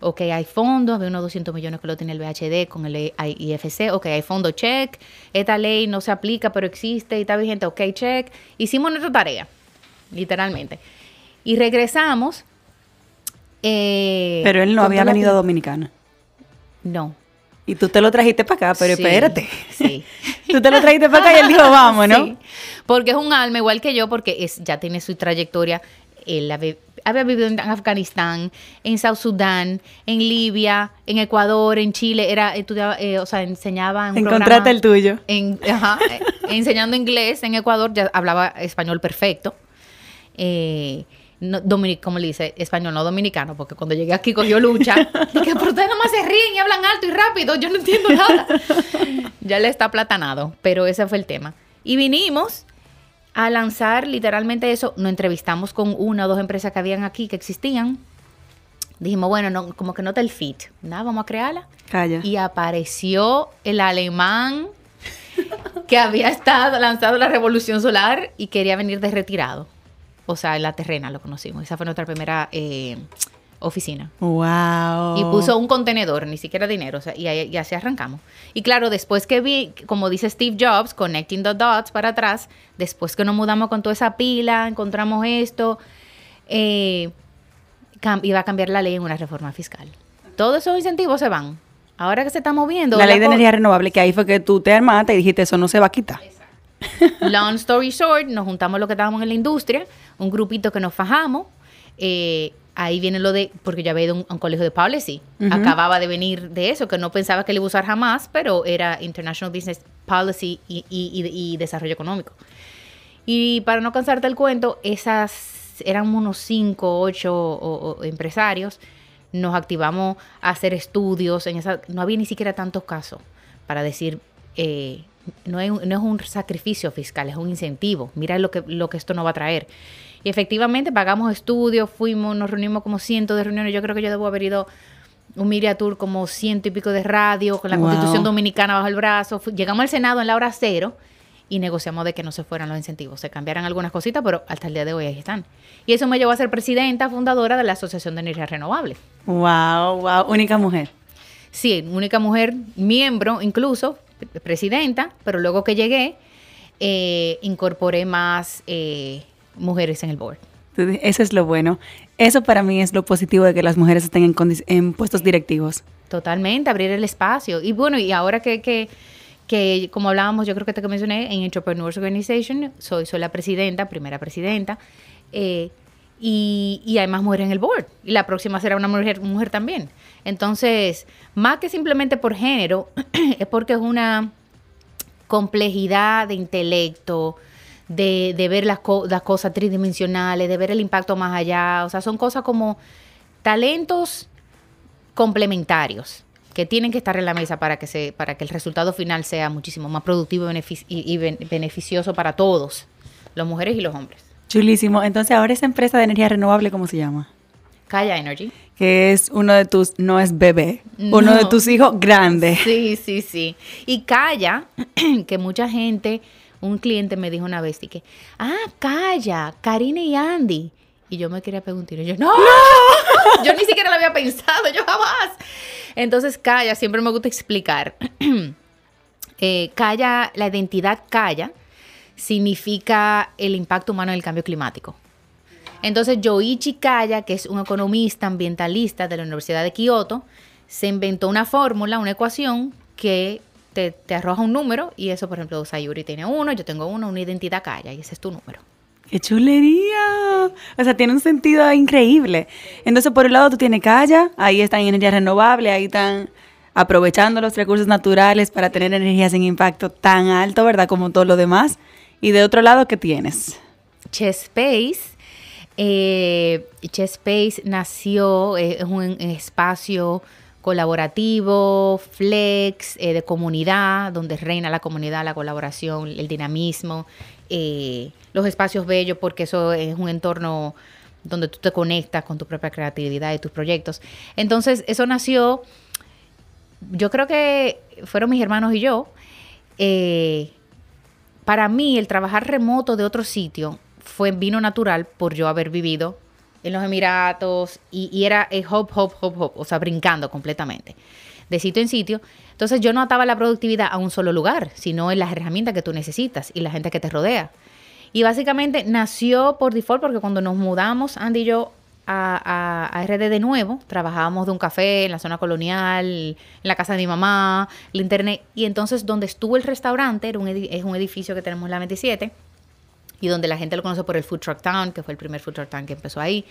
Ok, hay fondos, había unos 200 millones que lo tiene el VHD con el IFC. Ok, hay fondo, check. Esta ley no se aplica, pero existe y está vigente. Ok, check. Hicimos nuestra tarea, literalmente. Y regresamos. eh, Pero él no había venido a Dominicana. No. Y tú te lo trajiste para acá, pero Sí, espérate. Sí. Tú te lo trajiste para acá y él dijo, vamos, ¿no? Sí, porque es un alma igual que yo, porque es, ya tiene su trayectoria. Él había, había vivido en Afganistán, en South Sudán, en Libia, en Ecuador, en Chile. Era, estudiaba, eh, o sea, enseñaba en Encontrate el tuyo. en- ajá, eh, enseñando inglés en Ecuador, ya hablaba español perfecto. Eh, no, dominic- como le dice, español no dominicano, porque cuando llegué aquí cogió lucha. Dije, pero ustedes nomás se ríen y hablan alto y rápido, yo no entiendo nada. ya le está platanado, pero ese fue el tema. Y vinimos a lanzar literalmente eso. Nos entrevistamos con una o dos empresas que habían aquí, que existían. Dijimos, bueno, no, como que no está el fit. Nada, vamos a crearla. Calla. Y apareció el alemán que había estado lanzado la revolución solar y quería venir de retirado. O sea, en la terrena lo conocimos. Esa fue nuestra primera eh, oficina. Wow. Y puso un contenedor, ni siquiera dinero, o sea, y, así arrancamos. Y claro, después que vi, como dice Steve Jobs, connecting the dots para atrás, después que nos mudamos con toda esa pila, encontramos esto, eh, iba a cambiar la ley en una reforma fiscal. Todos esos incentivos se van. Ahora que se está moviendo. La ley de energía renovable, que ahí fue que tú te armaste y dijiste, eso no se va a quitar. Long story short, nos juntamos los que estábamos en la industria, un grupito que nos fajamos. eh, ahí viene lo de, porque yo había ido a un, a un colegio de policy. Ujú. Acababa de venir de eso, que no pensaba que le iba a usar jamás, pero era International Business Policy y, y- y- y Desarrollo Económico. Y para no cansarte el cuento, esas eran unos cinco, ocho o- o empresarios. Nos activamos a hacer estudios. En esa, no había ni siquiera tantos casos para decir, eh, no, es, un- no es un sacrificio fiscal, es un incentivo. Mira lo que, lo que esto nos va a traer. Y efectivamente pagamos estudios, fuimos, nos reunimos como cientos de reuniones. Yo creo que yo debo haber ido un media tour como ciento y pico de radio, con la Wow. constitución dominicana bajo el brazo. Llegamos al Senado en la hora cero y negociamos de que no se fueran los incentivos. Se cambiaran algunas cositas, pero hasta el día de hoy ahí están. Y eso me llevó a ser presidenta fundadora de la Asociación de Energía Renovable. Wow, wow. Única mujer. Sí, única mujer, miembro incluso, presidenta, pero luego que llegué, eh, incorporé más eh, mujeres en el board. Eso es lo bueno. Eso para mí es lo positivo de que las mujeres estén en, puestos directivos. Totalmente, abrir el espacio. Y bueno, y ahora que, que, que, como hablábamos, yo creo que te mencioné, en Entrepreneurs Organization, soy, soy la presidenta, primera presidenta, eh, y, y, hay más mujeres en el board. Y la próxima será una mujer, mujer también. Entonces, más que simplemente por género, es porque es una complejidad de intelecto, de, de ver las, las cosas tridimensionales, de ver el impacto más allá. O sea, son cosas como talentos complementarios que tienen que estar en la mesa para que, se, para que el resultado final sea muchísimo más productivo y, beneficioso para todos, las mujeres y los hombres. Chulísimo. Entonces, ahora esa empresa de energía renovable, ¿cómo se llama? Kaya Energy. Que es uno de tus, no es bebé, uno de tus hijos grandes. Sí, sí, sí. Y Kaya, que mucha gente, un cliente me dijo una vez, y que, ah, Kaya, Karina y Andy. Y yo me quería preguntar, y yo, no, yo ni siquiera lo había pensado, yo jamás. Entonces, Kaya, siempre me gusta explicar. eh, Kaya, la identidad Kaya significa el impacto humano en el cambio climático. Entonces, Yoichi Kaya, que es un economista ambientalista de la Universidad de Kioto, se inventó una fórmula, una ecuación que te, te, arroja un número y eso, por ejemplo, Sayuri tiene uno, yo tengo uno, una identidad Kaya y ese es tu número. ¡Qué chulería! O sea, tiene un sentido increíble. Entonces, por un lado, tú tienes Calla, ahí están energías renovables, ahí están aprovechando los recursos naturales para tener energía sin impacto tan alto, ¿verdad? Como todo lo demás. Y de otro lado, ¿qué tienes? Chespace. Eh, Chespace nació, eh, es un espacio colaborativo, flex, eh, de comunidad, donde reina la comunidad, la colaboración, el dinamismo. Eh, los espacios bellos, porque eso es un entorno donde tú te conectas con tu propia creatividad y tus proyectos. Entonces, eso nació, yo creo que fueron mis hermanos y yo. Eh, para mí, el trabajar remoto de otro sitio fue vino natural por yo haber vivido en los Emiratos y, era el hop, hop, hop, hop, o sea, brincando completamente de sitio en sitio. Entonces yo no ataba la productividad a un solo lugar, sino en las herramientas que tú necesitas y la gente que te rodea. Y básicamente nació por default porque cuando nos mudamos, Andy y yo, a, a, RD de nuevo, trabajábamos de un café en la zona colonial, en la casa de mi mamá, el internet. Y entonces donde estuvo el restaurante, era un es un edificio que tenemos en la 27, y donde la gente lo conoce por el Food Truck Town, que fue el primer Food Truck Town que empezó ahí.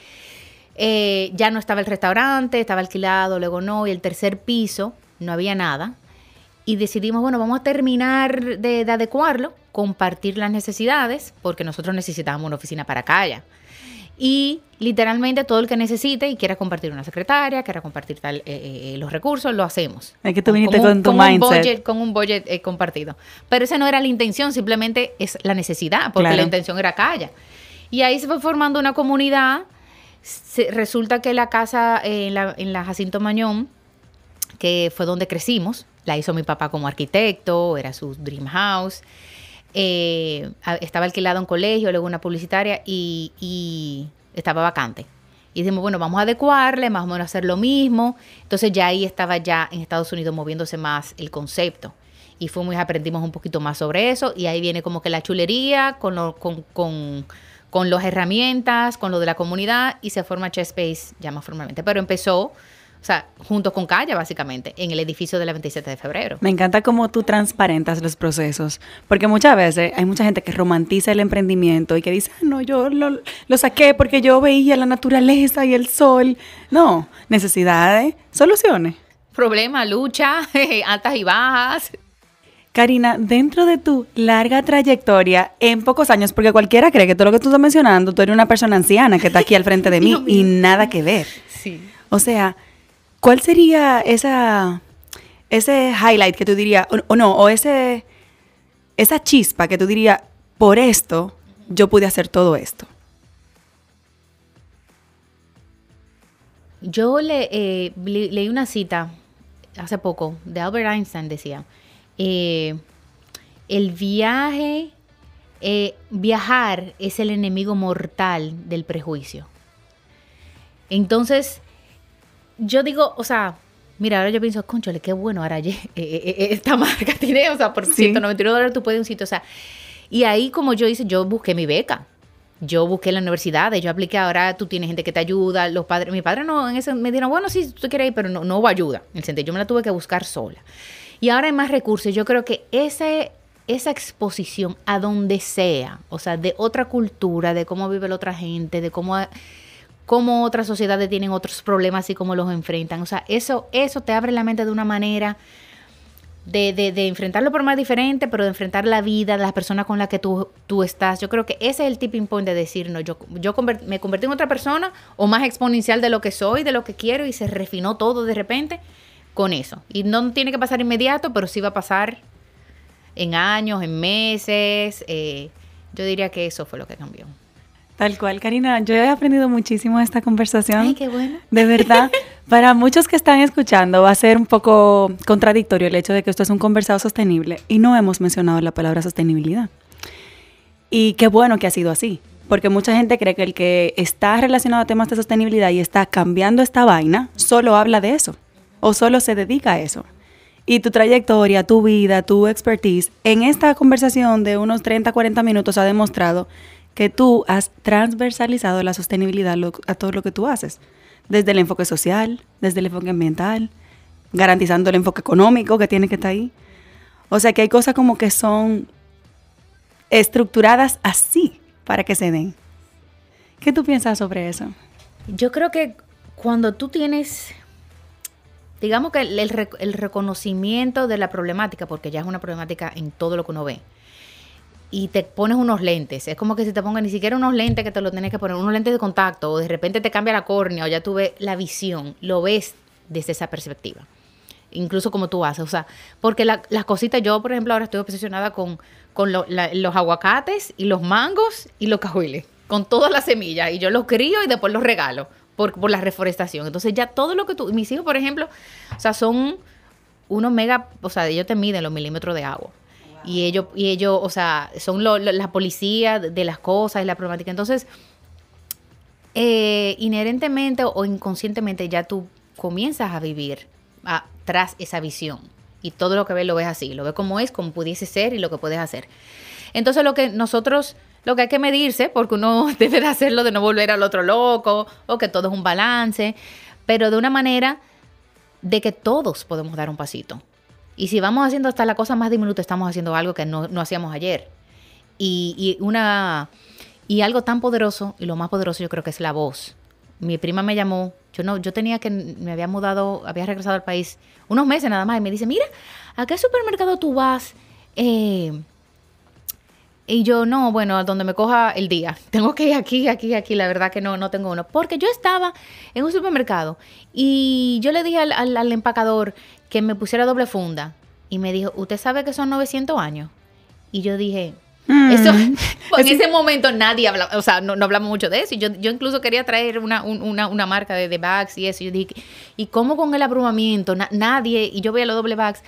Eh, ya no estaba el restaurante, estaba alquilado, luego no, y el tercer piso no había nada. Y decidimos, bueno, vamos a terminar de, de adecuarlo compartir las necesidades, porque nosotros necesitábamos una oficina para Calla. Y literalmente todo el que necesite y quiera compartir una secretaria, quiera compartir tal, eh, eh, los recursos, lo hacemos. Es que tú viniste con, tu mindset. Un budget, con un budget eh, compartido. Pero esa no era la intención, simplemente es la necesidad, porque la intención era Calla. Y ahí se fue formando una comunidad. resulta que la casa en la, en la Jacinto Mañón, que fue donde crecimos, la hizo mi papá como arquitecto, era su dream house. Eh, estaba alquilado un colegio, luego una publicitaria y, estaba vacante. Y dijimos, bueno, vamos a adecuarle, más o menos hacer lo mismo. Entonces ya ahí estaba ya en Estados Unidos moviéndose más el concepto. Y fuimos aprendimos un poquito más sobre eso. Y ahí viene como que la chulería con, con, con, con las herramientas, con lo de la comunidad y se forma Chess ya más formalmente. Pero empezó o sea, junto con Calla, básicamente, en el edificio de la 27 de febrero. Me encanta cómo tú transparentas los procesos, porque muchas veces hay mucha gente que romantiza el emprendimiento y que dice, ah, no, yo lo, lo saqué porque yo veía la naturaleza y el sol. No, necesidades, soluciones. Problema, lucha, altas y bajas. Karina, dentro de tu larga trayectoria, en pocos años, porque cualquiera cree que todo lo que tú estás mencionando, tú eres una persona anciana que está aquí al frente de mí y nada que ver. Sí. O sea, ¿Cuál sería esa, ese highlight que tú dirías, o, no, o ese, esa chispa que tú dirías, por esto yo pude hacer todo esto? Yo le, eh, leí una cita hace poco de Albert Einstein, decía, eh, el viaje, eh, viajar es el enemigo mortal del prejuicio. Entonces, yo digo, o sea, mira, ahora yo pienso, conchole, qué bueno, ahora eh, eh, eh, esta marca tiene, o sea, por 199 dólares tú puedes un sitio, o sea, y ahí como yo hice, yo busqué mi beca. Yo busqué la universidad, yo apliqué, ahora tú tienes gente que te ayuda, los padres, mi padre no, en ese me dijeron, bueno, sí, tú quieres ir, pero no, hubo ayuda, en el sentido, yo me la tuve que buscar sola. Y ahora hay más recursos, yo creo que ese, esa exposición a donde sea, o sea, de otra cultura, de cómo vive la otra gente, de cómo, cómo otras sociedades tienen otros problemas y cómo los enfrentan. O sea, eso, eso te abre la mente de una manera de, de, enfrentarlo por más diferente, pero de enfrentar la vida, de las personas con las que tú, tú estás. Yo creo que ese es el tipping point de decir, no, yo, yo me convertí en otra persona o más exponencial de lo que soy, de lo que quiero y se refinó todo de repente con eso. Y no tiene que pasar inmediato, pero sí va a pasar en años, en meses. Eh, yo diría que eso fue lo que cambió. Tal cual, Karina. Yo he aprendido muchísimo de esta conversación. Ay, qué bueno. De verdad. Para muchos que están escuchando va a ser un poco contradictorio el hecho de que esto es un conversado sostenible y no hemos mencionado la palabra sostenibilidad. Y qué bueno que ha sido así, porque mucha gente cree que el que está relacionado a temas de sostenibilidad y está cambiando esta vaina solo habla de eso o solo se dedica a eso. Y tu trayectoria, tu vida, tu expertise en esta conversación de unos 30, 40 minutos ha demostrado que tú has transversalizado la sostenibilidad a todo lo que tú haces desde el enfoque social, desde el enfoque ambiental, garantizando el enfoque económico que tiene que estar ahí. O sea que hay cosas como que son estructuradas así para que se den. ¿Qué tú piensas sobre eso? Yo creo que cuando tú tienes, digamos que el, reconocimiento de la problemática, porque ya es una problemática en todo lo que uno ve, y te pones unos lentes. Es como que si te pongan ni siquiera unos lentes que te lo tienes que poner, unos lentes de contacto, o de repente te cambia la córnea, o ya tú ves la visión, lo ves desde esa perspectiva. Incluso como tú haces, o sea, porque las cositas, yo por ejemplo ahora estoy obsesionada con, con los aguacates y los mangos y los cajuiles, con todas las semillas, y yo los crío y después los regalo por, por la reforestación. Entonces ya todo lo que tú, mis hijos por ejemplo, o sea, son unos mega, o sea, ellos te miden los milímetros de agua y ellos, y ellos o sea, son la policía de las cosas y la problemática. Entonces, eh, inherentemente o inconscientemente ya tú comienzas a vivir tras esa visión. Y todo lo que ves lo ves así, lo ves como es, como pudiese ser y lo que puedes hacer. Entonces lo que nosotros, lo que hay que medirse, porque uno debe de hacerlo de no volver al otro loco, o que todo es un balance, pero de una manera de que todos podemos dar un pasito. Y si vamos haciendo hasta la cosa más diminuta, estamos haciendo algo que no, hacíamos ayer. Y, una, y algo tan poderoso, y lo más poderoso yo creo que es la voz. Mi prima me llamó, yo no, yo tenía que, me había mudado, había regresado al país unos meses nada más, y me dice, mira, ¿a qué supermercado tú vas? Eh, y yo, no, bueno, a donde me coja el día. Tengo que ir aquí, aquí, aquí. La verdad que no, no tengo uno. Porque yo estaba en un supermercado y yo le dije al, al empacador que me pusiera doble funda. Y me dijo, ¿usted sabe que son 900 años? Y yo dije, mm. eso, en ese momento nadie habla, o sea, no, hablamos mucho de eso. Y yo, yo incluso quería traer una, una, marca de, de, bags y eso. Y yo dije, ¿y cómo con el abrumamiento? nadie, y yo veía los doble bags.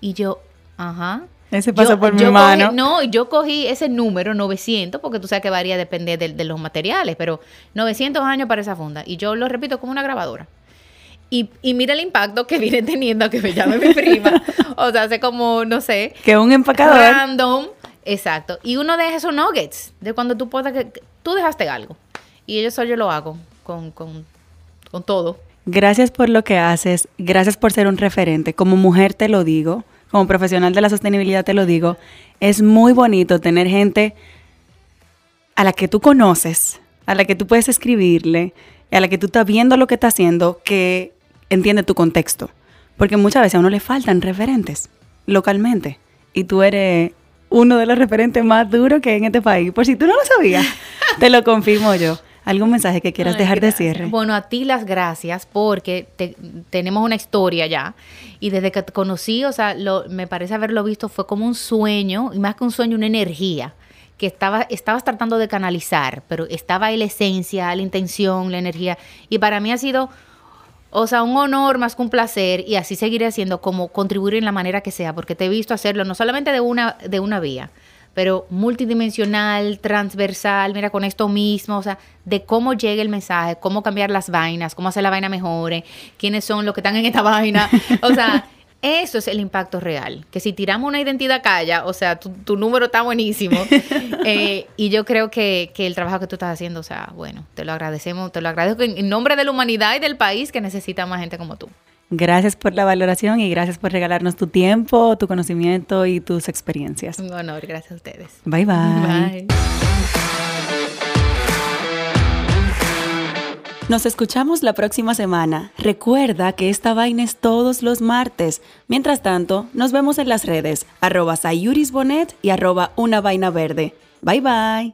Y yo, ajá. Ese pasó por mi mano. no, yo cogí ese número, 900, porque tú sabes que varía, depende de, de los materiales, pero 900 años para esa funda. Y yo lo repito como una grabadora. Y, y, mira el impacto que viene teniendo que me llame mi prima. o sea, hace como, no sé. Que un empacador. Random. Exacto. Y uno de esos nuggets, de cuando tú puedas, que tú dejaste algo. Y eso yo lo hago con, con, con todo. Gracias por lo que haces. Gracias por ser un referente. Como mujer te lo digo. Como profesional de la sostenibilidad te lo digo. Es muy bonito tener gente a la que tú conoces, a la que tú puedes escribirle, a la que tú estás viendo lo que está haciendo, que entiende tu contexto. Porque muchas veces a uno le faltan referentes localmente. Y tú eres uno de los referentes más duros que hay en este país. Por si tú no lo sabías, te lo confirmo yo. ¿Algún mensaje que quieras dejar de cierre? Bueno, a ti las gracias porque tenemos una historia ya. Y desde que te conocí, o sea, lo, me parece haberlo visto, fue como un sueño, y más que un sueño, una energía que estaba, estabas tratando de canalizar, pero estaba ahí la esencia, la intención, la energía. Y para mí ha sido o sea, un honor más que un placer y así seguiré haciendo como contribuir en la manera que sea, porque te he visto hacerlo no solamente de una, de una vía, pero multidimensional, transversal, mira, con esto mismo, o sea, de cómo llega el mensaje, cómo cambiar las vainas, cómo hacer la vaina mejor, quiénes son los que están en esta vaina, o sea, eso es el impacto real. Que si tiramos una identidad calla, o sea, tu, número está buenísimo. Eh, y yo creo que, que, el trabajo que tú estás haciendo, o sea, bueno, te lo agradecemos, te lo agradezco en nombre de la humanidad y del país que necesita más gente como tú. Gracias por la valoración y gracias por regalarnos tu tiempo, tu conocimiento y tus experiencias. Un honor, gracias a ustedes. Bye bye. Bye. Nos escuchamos la próxima semana. Recuerda que esta vaina es todos los martes. Mientras tanto, nos vemos en las redes, arroba sayurisbonet y arroba una vaina verde. Bye bye.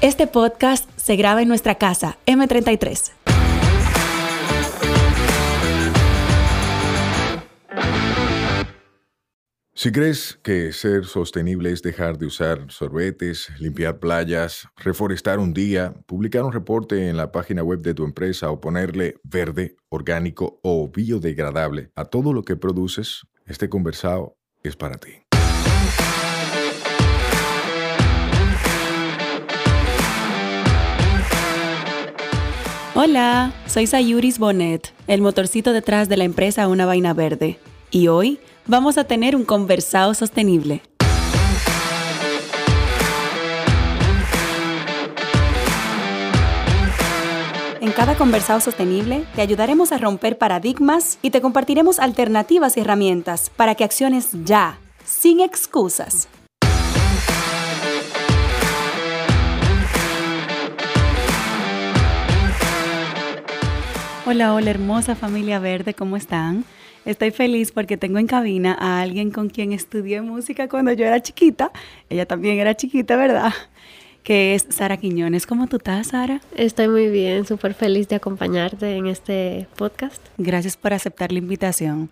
Este podcast se graba en nuestra casa, M33. Si crees que ser sostenible es dejar de usar sorbetes, limpiar playas, reforestar un día, publicar un reporte en la página web de tu empresa o ponerle verde, orgánico o biodegradable a todo lo que produces, este conversado es para ti. Hola, soy Sayuris Bonet, el motorcito detrás de la empresa Una Vaina Verde. Y hoy vamos a tener un conversado sostenible. En cada conversado sostenible te ayudaremos a romper paradigmas y te compartiremos alternativas y herramientas para que acciones ya, sin excusas. Hola, hola hermosa familia verde, ¿cómo están? Estoy feliz porque tengo en cabina a alguien con quien estudié música cuando yo era chiquita. Ella también era chiquita, ¿verdad? Que es Sara Quiñones. ¿Cómo tú estás, Sara? Estoy muy bien, súper feliz de acompañarte en este podcast. Gracias por aceptar la invitación.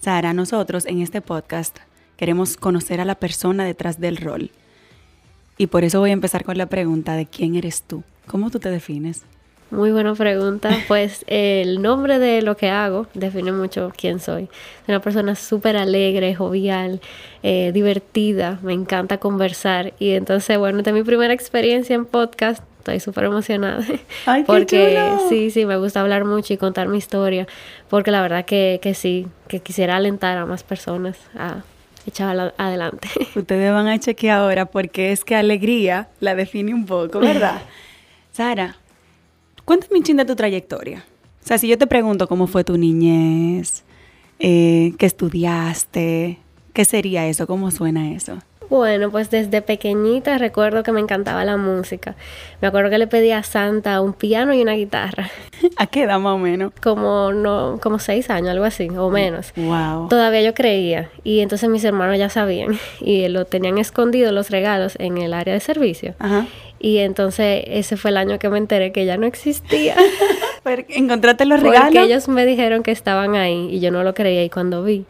Sara, nosotros en este podcast queremos conocer a la persona detrás del rol. Y por eso voy a empezar con la pregunta de quién eres tú. ¿Cómo tú te defines? Muy buena pregunta. Pues el nombre de lo que hago define mucho quién soy. Soy una persona súper alegre, jovial, eh, divertida, me encanta conversar. Y entonces, bueno, esta es mi primera experiencia en podcast. Estoy súper emocionada. Ay, porque sí, sí, me gusta hablar mucho y contar mi historia. Porque la verdad que, que sí, que quisiera alentar a más personas a echar adelante. Ustedes van a chequear ahora porque es que alegría la define un poco, ¿verdad? Sara, Cuéntame un ching de tu trayectoria. O sea, si yo te pregunto cómo fue tu niñez, eh, qué estudiaste, ¿qué sería eso? ¿Cómo suena eso? Bueno, pues desde pequeñita recuerdo que me encantaba la música. Me acuerdo que le pedí a Santa un piano y una guitarra. ¿A qué edad más o menos? Como no, como seis años, algo así, o menos. Wow. Todavía yo creía. Y entonces mis hermanos ya sabían. Y lo tenían escondido los regalos en el área de servicio. Ajá. Y entonces ese fue el año que me enteré que ya no existía. ¿Encontraste los regalos? Porque ellos me dijeron que estaban ahí y yo no lo creía. Y cuando vi,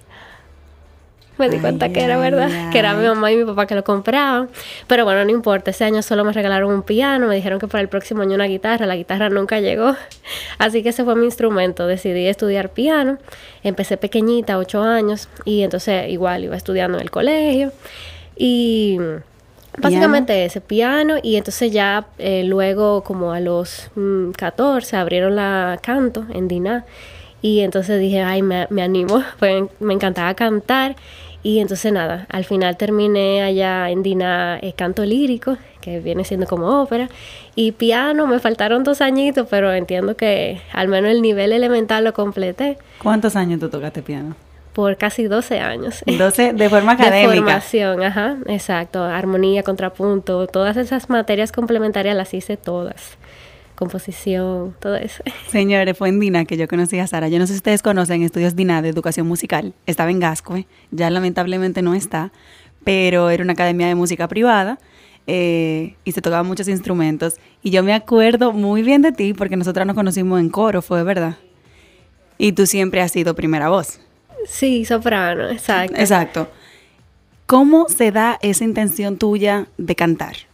me di cuenta que era verdad, que era mi mamá y mi papá que lo compraban. Pero bueno, no importa, ese año solo me regalaron un piano, me dijeron que para el próximo año una guitarra, la guitarra nunca llegó. Así que ese fue mi instrumento, decidí estudiar piano. Empecé pequeñita, ocho años, y entonces igual iba estudiando en el colegio. Y Básicamente ese piano y entonces ya eh, luego como a los 14 mm, abrieron la canto en Diná y entonces dije, ay, me, me animo, pues me encantaba cantar y entonces nada, al final terminé allá en Dina eh, canto lírico, que viene siendo como ópera, y piano, me faltaron dos añitos, pero entiendo que al menos el nivel elemental lo completé. ¿Cuántos años tú tocaste piano? Por casi 12 años. 12 de forma académica. De formación, ajá, exacto. Armonía, contrapunto, todas esas materias complementarias las hice todas. Composición, todo eso. Señores, fue en DINA que yo conocí a Sara. Yo no sé si ustedes conocen estudios DINA de educación musical. Estaba en Gascue, ya lamentablemente no está, pero era una academia de música privada. Eh, y se tocaban muchos instrumentos. Y yo me acuerdo muy bien de ti porque nosotras nos conocimos en coro, fue verdad. Y tú siempre has sido primera voz. Sí, soprano, exacto. Exacto. ¿Cómo se da esa intención tuya de cantar?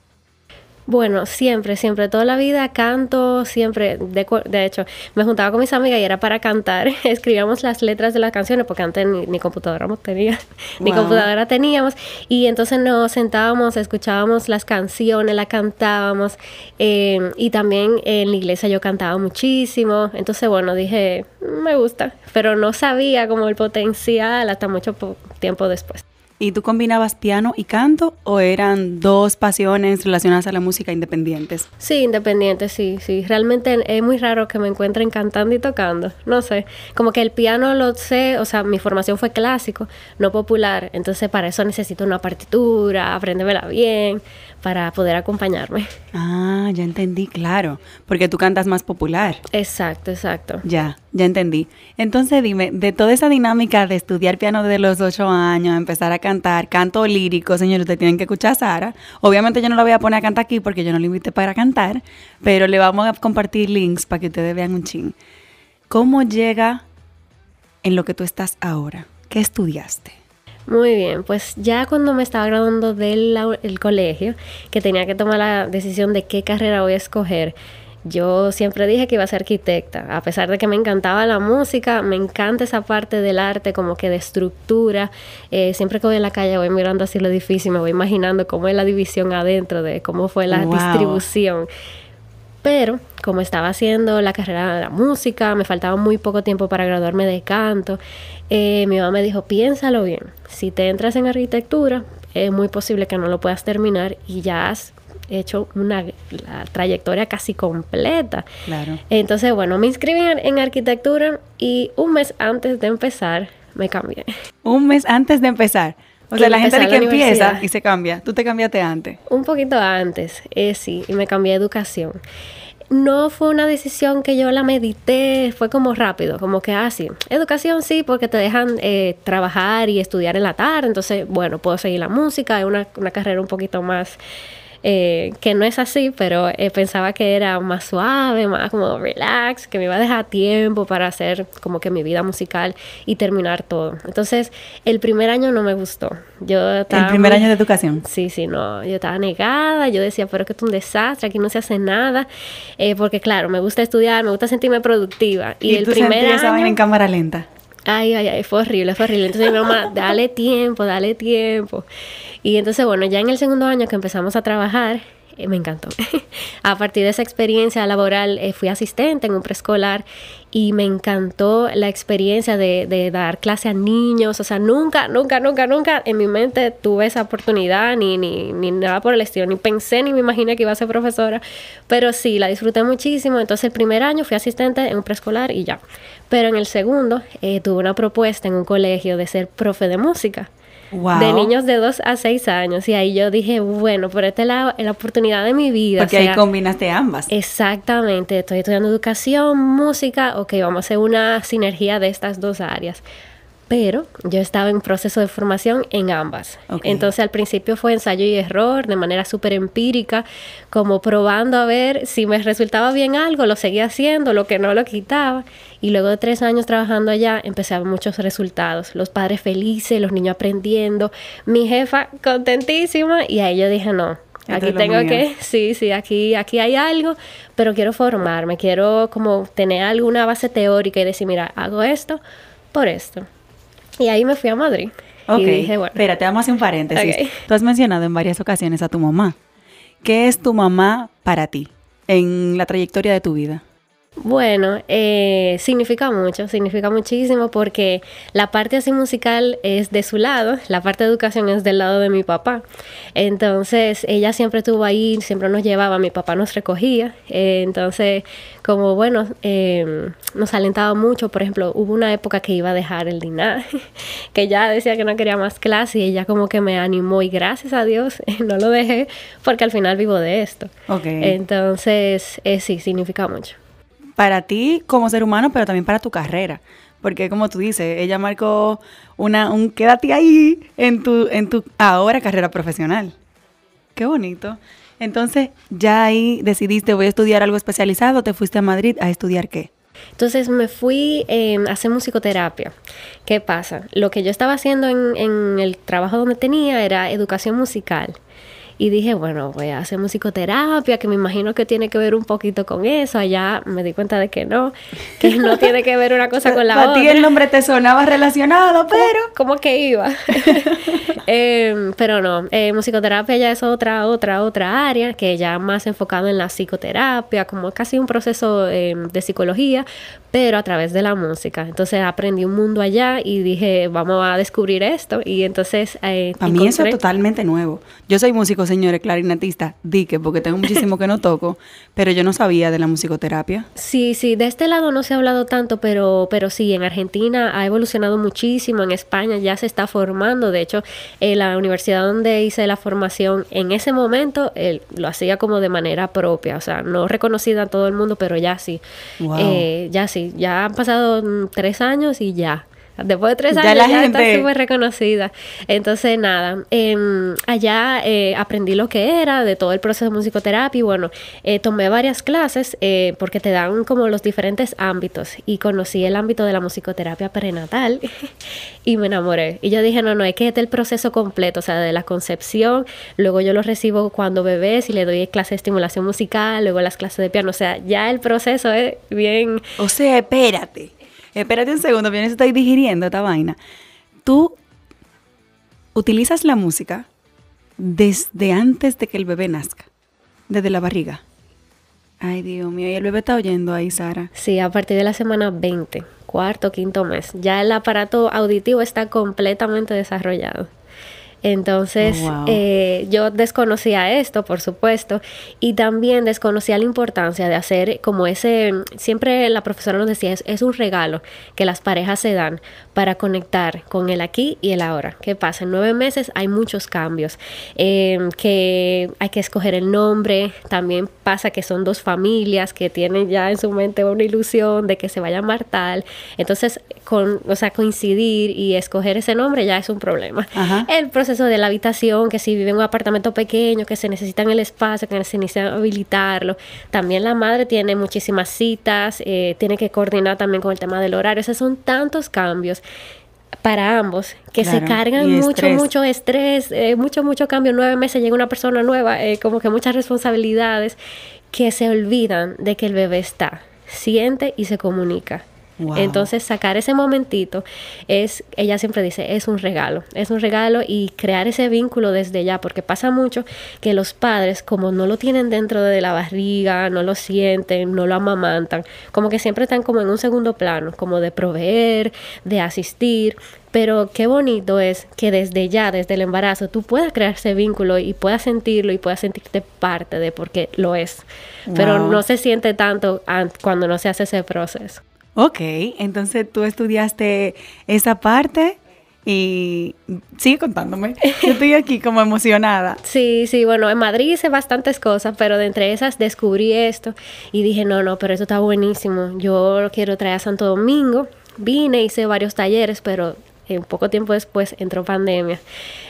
Bueno, siempre, siempre, toda la vida canto, siempre, de, hecho, me juntaba con mis amigas y era para cantar, escribíamos las letras de las canciones, porque antes ni, computadora tenía, ni computadora teníamos, y entonces nos sentábamos, escuchábamos las canciones, las cantábamos, em, y también en la iglesia yo cantaba muchísimo, entonces bueno, dije, me gusta, pero no sabía como el potencial hasta mucho tiempo después. ¿Y tú combinabas piano y canto o eran dos pasiones relacionadas a la música independientes? Sí, independientes, sí, sí. Realmente es muy raro que me encuentren cantando y tocando. No sé, como que el piano lo sé, o sea, mi formación fue clásico, no popular. Entonces para eso necesito una partitura, aprendérmela bien para poder acompañarme. Ah, ya entendí, claro, porque tú cantas más popular. Exacto, exacto. Ya, ya entendí. Entonces dime, de toda esa dinámica de estudiar piano desde los ocho años, empezar a cantar, canto lírico, señores, ustedes tienen que escuchar a Sara. Obviamente yo no la voy a poner a cantar aquí porque yo no la invité para cantar, pero le vamos a compartir links para que ustedes vean un ching. ¿Cómo llega en lo que tú estás ahora? ¿Qué estudiaste? Muy bien, pues ya cuando me estaba graduando del colegio, que tenía que tomar la decisión de qué carrera voy a escoger, yo siempre dije que iba a ser arquitecta, a pesar de que me encantaba la música, me encanta esa parte del arte, como que de estructura. Eh, siempre que voy en la calle voy mirando así lo difícil, me voy imaginando cómo es la división adentro, de cómo fue la distribución. Pero como estaba haciendo la carrera de la música, me faltaba muy poco tiempo para graduarme de canto, eh, mi mamá me dijo, piénsalo bien, si te entras en arquitectura, es muy posible que no lo puedas terminar y ya has hecho una trayectoria casi completa. Claro. Entonces, bueno, me inscribí en, arquitectura y un mes antes de empezar me cambié. Un mes antes de empezar. O sea, la gente que empieza y se cambia. ¿Tú te cambiaste antes? Un poquito antes, eh, sí, y me cambié educación. No fue una decisión que yo la medité, fue como rápido, como que así. Ah, educación sí, porque te dejan eh, trabajar y estudiar en la tarde, entonces, bueno, puedo seguir la música, es una, una carrera un poquito más eh, que no es así, pero eh, pensaba que era más suave, más como relax, que me iba a dejar tiempo para hacer como que mi vida musical y terminar todo. Entonces, el primer año no me gustó. Yo ¿El primer año de educación? Sí, sí, no. Yo estaba negada, yo decía, pero que es un desastre, aquí no se hace nada, eh, porque claro, me gusta estudiar, me gusta sentirme productiva. Y, el primer año... en cámara lenta. Ay, ay, ay, fue horrible, fue horrible. Entonces mi mamá, dale tiempo, dale tiempo. Y entonces, bueno, ya en el segundo año que empezamos a trabajar, eh, me encantó. a partir de esa experiencia laboral eh, fui asistente en un preescolar y me encantó la experiencia de, dar clase a niños. O sea, nunca, nunca, nunca, nunca en mi mente tuve esa oportunidad ni, ni, ni nada por el estilo. Ni pensé ni me imaginé que iba a ser profesora. Pero sí, la disfruté muchísimo. Entonces el primer año fui asistente en un preescolar y ya. Pero en el segundo eh, tuve una propuesta en un colegio de ser profe de música de niños de 2 a 6 años. Y ahí yo dije, bueno, por esta es la, la oportunidad de mi vida. Porque ahí combinaste ambas. Exactamente. Estoy estudiando educación, música. Ok, vamos a hacer una sinergia de estas dos áreas pero yo estaba en proceso de formación en ambas. Entonces al principio fue ensayo y error, de manera súper empírica, como probando a ver si me resultaba bien algo, lo seguía haciendo, lo que no lo quitaba. Y luego de tres años trabajando allá, empecé a ver muchos resultados. Los padres felices, los niños aprendiendo, mi jefa contentísima y ahí yo dije, no, Aquí tengo que, sí, sí, aquí, aquí hay algo, pero quiero formarme, quiero como tener alguna base teórica y decir, mira, hago esto por esto. Y ahí me fui a Madrid. Ok, y dije, bueno. Espera, te vamos a hacer un paréntesis. Tú has mencionado en varias ocasiones a tu mamá. ¿Qué es tu mamá para ti en la trayectoria de tu vida? Bueno, eh, significa mucho, significa muchísimo porque la parte así musical es de su lado, la parte de educación es del lado de mi papá. Entonces, ella siempre estuvo ahí, siempre nos llevaba, mi papá nos recogía. Eh, entonces, como bueno, em, nos alentaba mucho. Por ejemplo, hubo una época que iba a dejar el dinar, que ya decía que no quería más clase y ella como que me animó y gracias a Dios no lo dejé porque al final vivo de esto. Okay. Entonces, eh, sí, significa mucho para ti como ser humano, pero también para tu carrera. Porque como tú dices, ella marcó una, un quédate ahí en tu, en tu ahora carrera profesional. Qué bonito. Entonces, ya ahí decidiste, voy a estudiar algo especializado, te fuiste a Madrid a estudiar qué. Entonces me fui em, a hacer musicoterapia. ¿Qué pasa? Lo que yo estaba haciendo en, en el trabajo donde tenía era educación musical. Y dije, bueno, voy a hacer musicoterapia, que me imagino que tiene que ver un poquito con eso. Allá me di cuenta de que no, que no tiene que ver una cosa con la otra. A ti el nombre te sonaba relacionado, pero... ¿Cómo que iba? Em, pero no, eh, musicoterapia ya es otra, otra, otra área, que ya más enfocado en la psicoterapia, como casi un proceso em, de psicología, pero a través de la música. Entonces aprendí un mundo allá y dije, vamos a descubrir esto. Y entonces... Eh, Para mí eso es totalmente nuevo. Yo soy músico, señores, clarinetista, dique, porque tengo muchísimo que no toco, pero yo no sabía de la musicoterapia. Sí, sí, de este lado no se ha hablado tanto, pero, pero sí, en Argentina ha evolucionado muchísimo, en España ya se está formando. De hecho, en la universidad donde hice la formación, en ese momento lo hacía como de manera propia, o sea, no reconocida a todo el mundo, pero ya sí. Eh, ya sí, ya han pasado mm, tres años y ya. Después de tres años ya, está súper reconocida. Entonces, nada, em, allá eh, aprendí lo que era de todo el proceso de musicoterapia y bueno, eh, tomé varias clases eh, porque te dan como los diferentes ámbitos y conocí el ámbito de la musicoterapia prenatal y me enamoré. Y yo dije, no, no, es que este es el proceso completo, o sea, de la concepción, luego yo lo recibo cuando bebés y le doy clases de estimulación musical, luego las clases de piano, o sea, ya el proceso es bien... O sea, espérate espérate un segundo, bien, estoy digiriendo esta vaina. Tú utilizas la música desde antes de que el bebé nazca, desde la barriga. Ay, Dios mío, y el bebé está oyendo ahí, Sara. Sí, a partir de la semana 20, cuarto, quinto mes. Ya el aparato auditivo está completamente desarrollado. Entonces, oh, eh, yo desconocía esto, por supuesto, y también desconocía la importancia de hacer como ese, siempre la profesora nos decía, es, un regalo que las parejas se dan para conectar con el aquí y el ahora. ¿Qué pasa? En nueve meses hay muchos cambios, em, que hay que escoger el nombre, también pasa que son dos familias que tienen ya en su mente una ilusión de que se va a llamar tal, entonces, con, o sea, coincidir y escoger ese nombre ya es un problema. El proceso de la habitación, que si vive en un apartamento pequeño, que se necesitan el espacio, que se necesita habilitarlo. También la madre tiene muchísimas citas, eh, tiene que coordinar también con el tema del horario. O son tantos cambios para ambos que se cargan mucho, mucho estrés, eh, mucho, mucho cambio. Nueve meses llega una persona nueva, eh, como que muchas responsabilidades que se olvidan de que el bebé está, siente y se comunica. Entonces sacar ese momentito es, ella siempre dice, es un regalo, es un regalo y crear ese vínculo desde ya, porque pasa mucho que los padres como no lo tienen dentro de la barriga, no lo sienten, no lo amamantan, como que siempre están como en un segundo plano, como de proveer, de asistir, pero qué bonito es que desde ya, desde el embarazo, tú puedas crear ese vínculo y puedas sentirlo y puedas sentirte parte de porque lo es. Pero no se siente tanto cuando no se hace ese proceso. Ok, entonces tú estudiaste esa parte y sigue contándome. Yo estoy aquí como emocionada. Sí, sí, bueno, en Madrid hice bastantes cosas, pero de entre esas descubrí esto y dije, no, no, pero esto está buenísimo. Yo lo quiero traer a Santo Domingo. Vine, hice varios talleres, pero en poco tiempo después entró pandemia.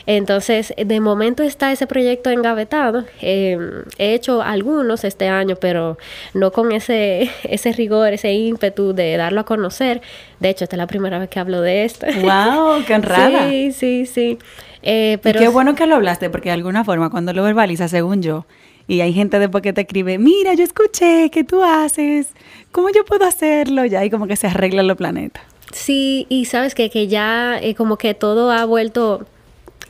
Entonces, de momento está ese proyecto engavetado. Em, he hecho algunos este año, pero no con ese, ese rigor, ese ímpetu de darlo a conocer. De hecho, esta es la primera vez que hablo de esto. ¡Wow! ¡Qué honrada! Sí, sí, sí. Eh, pero... qué bueno que lo hablaste, porque de alguna forma, cuando lo verbalizas, según yo, y hay gente después que te escribe, mira, yo escuché, ¿qué tú haces? ¿Cómo yo puedo hacerlo? Ya ahí como que se arreglan los planetas. Sí, y sabes que, que ya eh, como que todo ha vuelto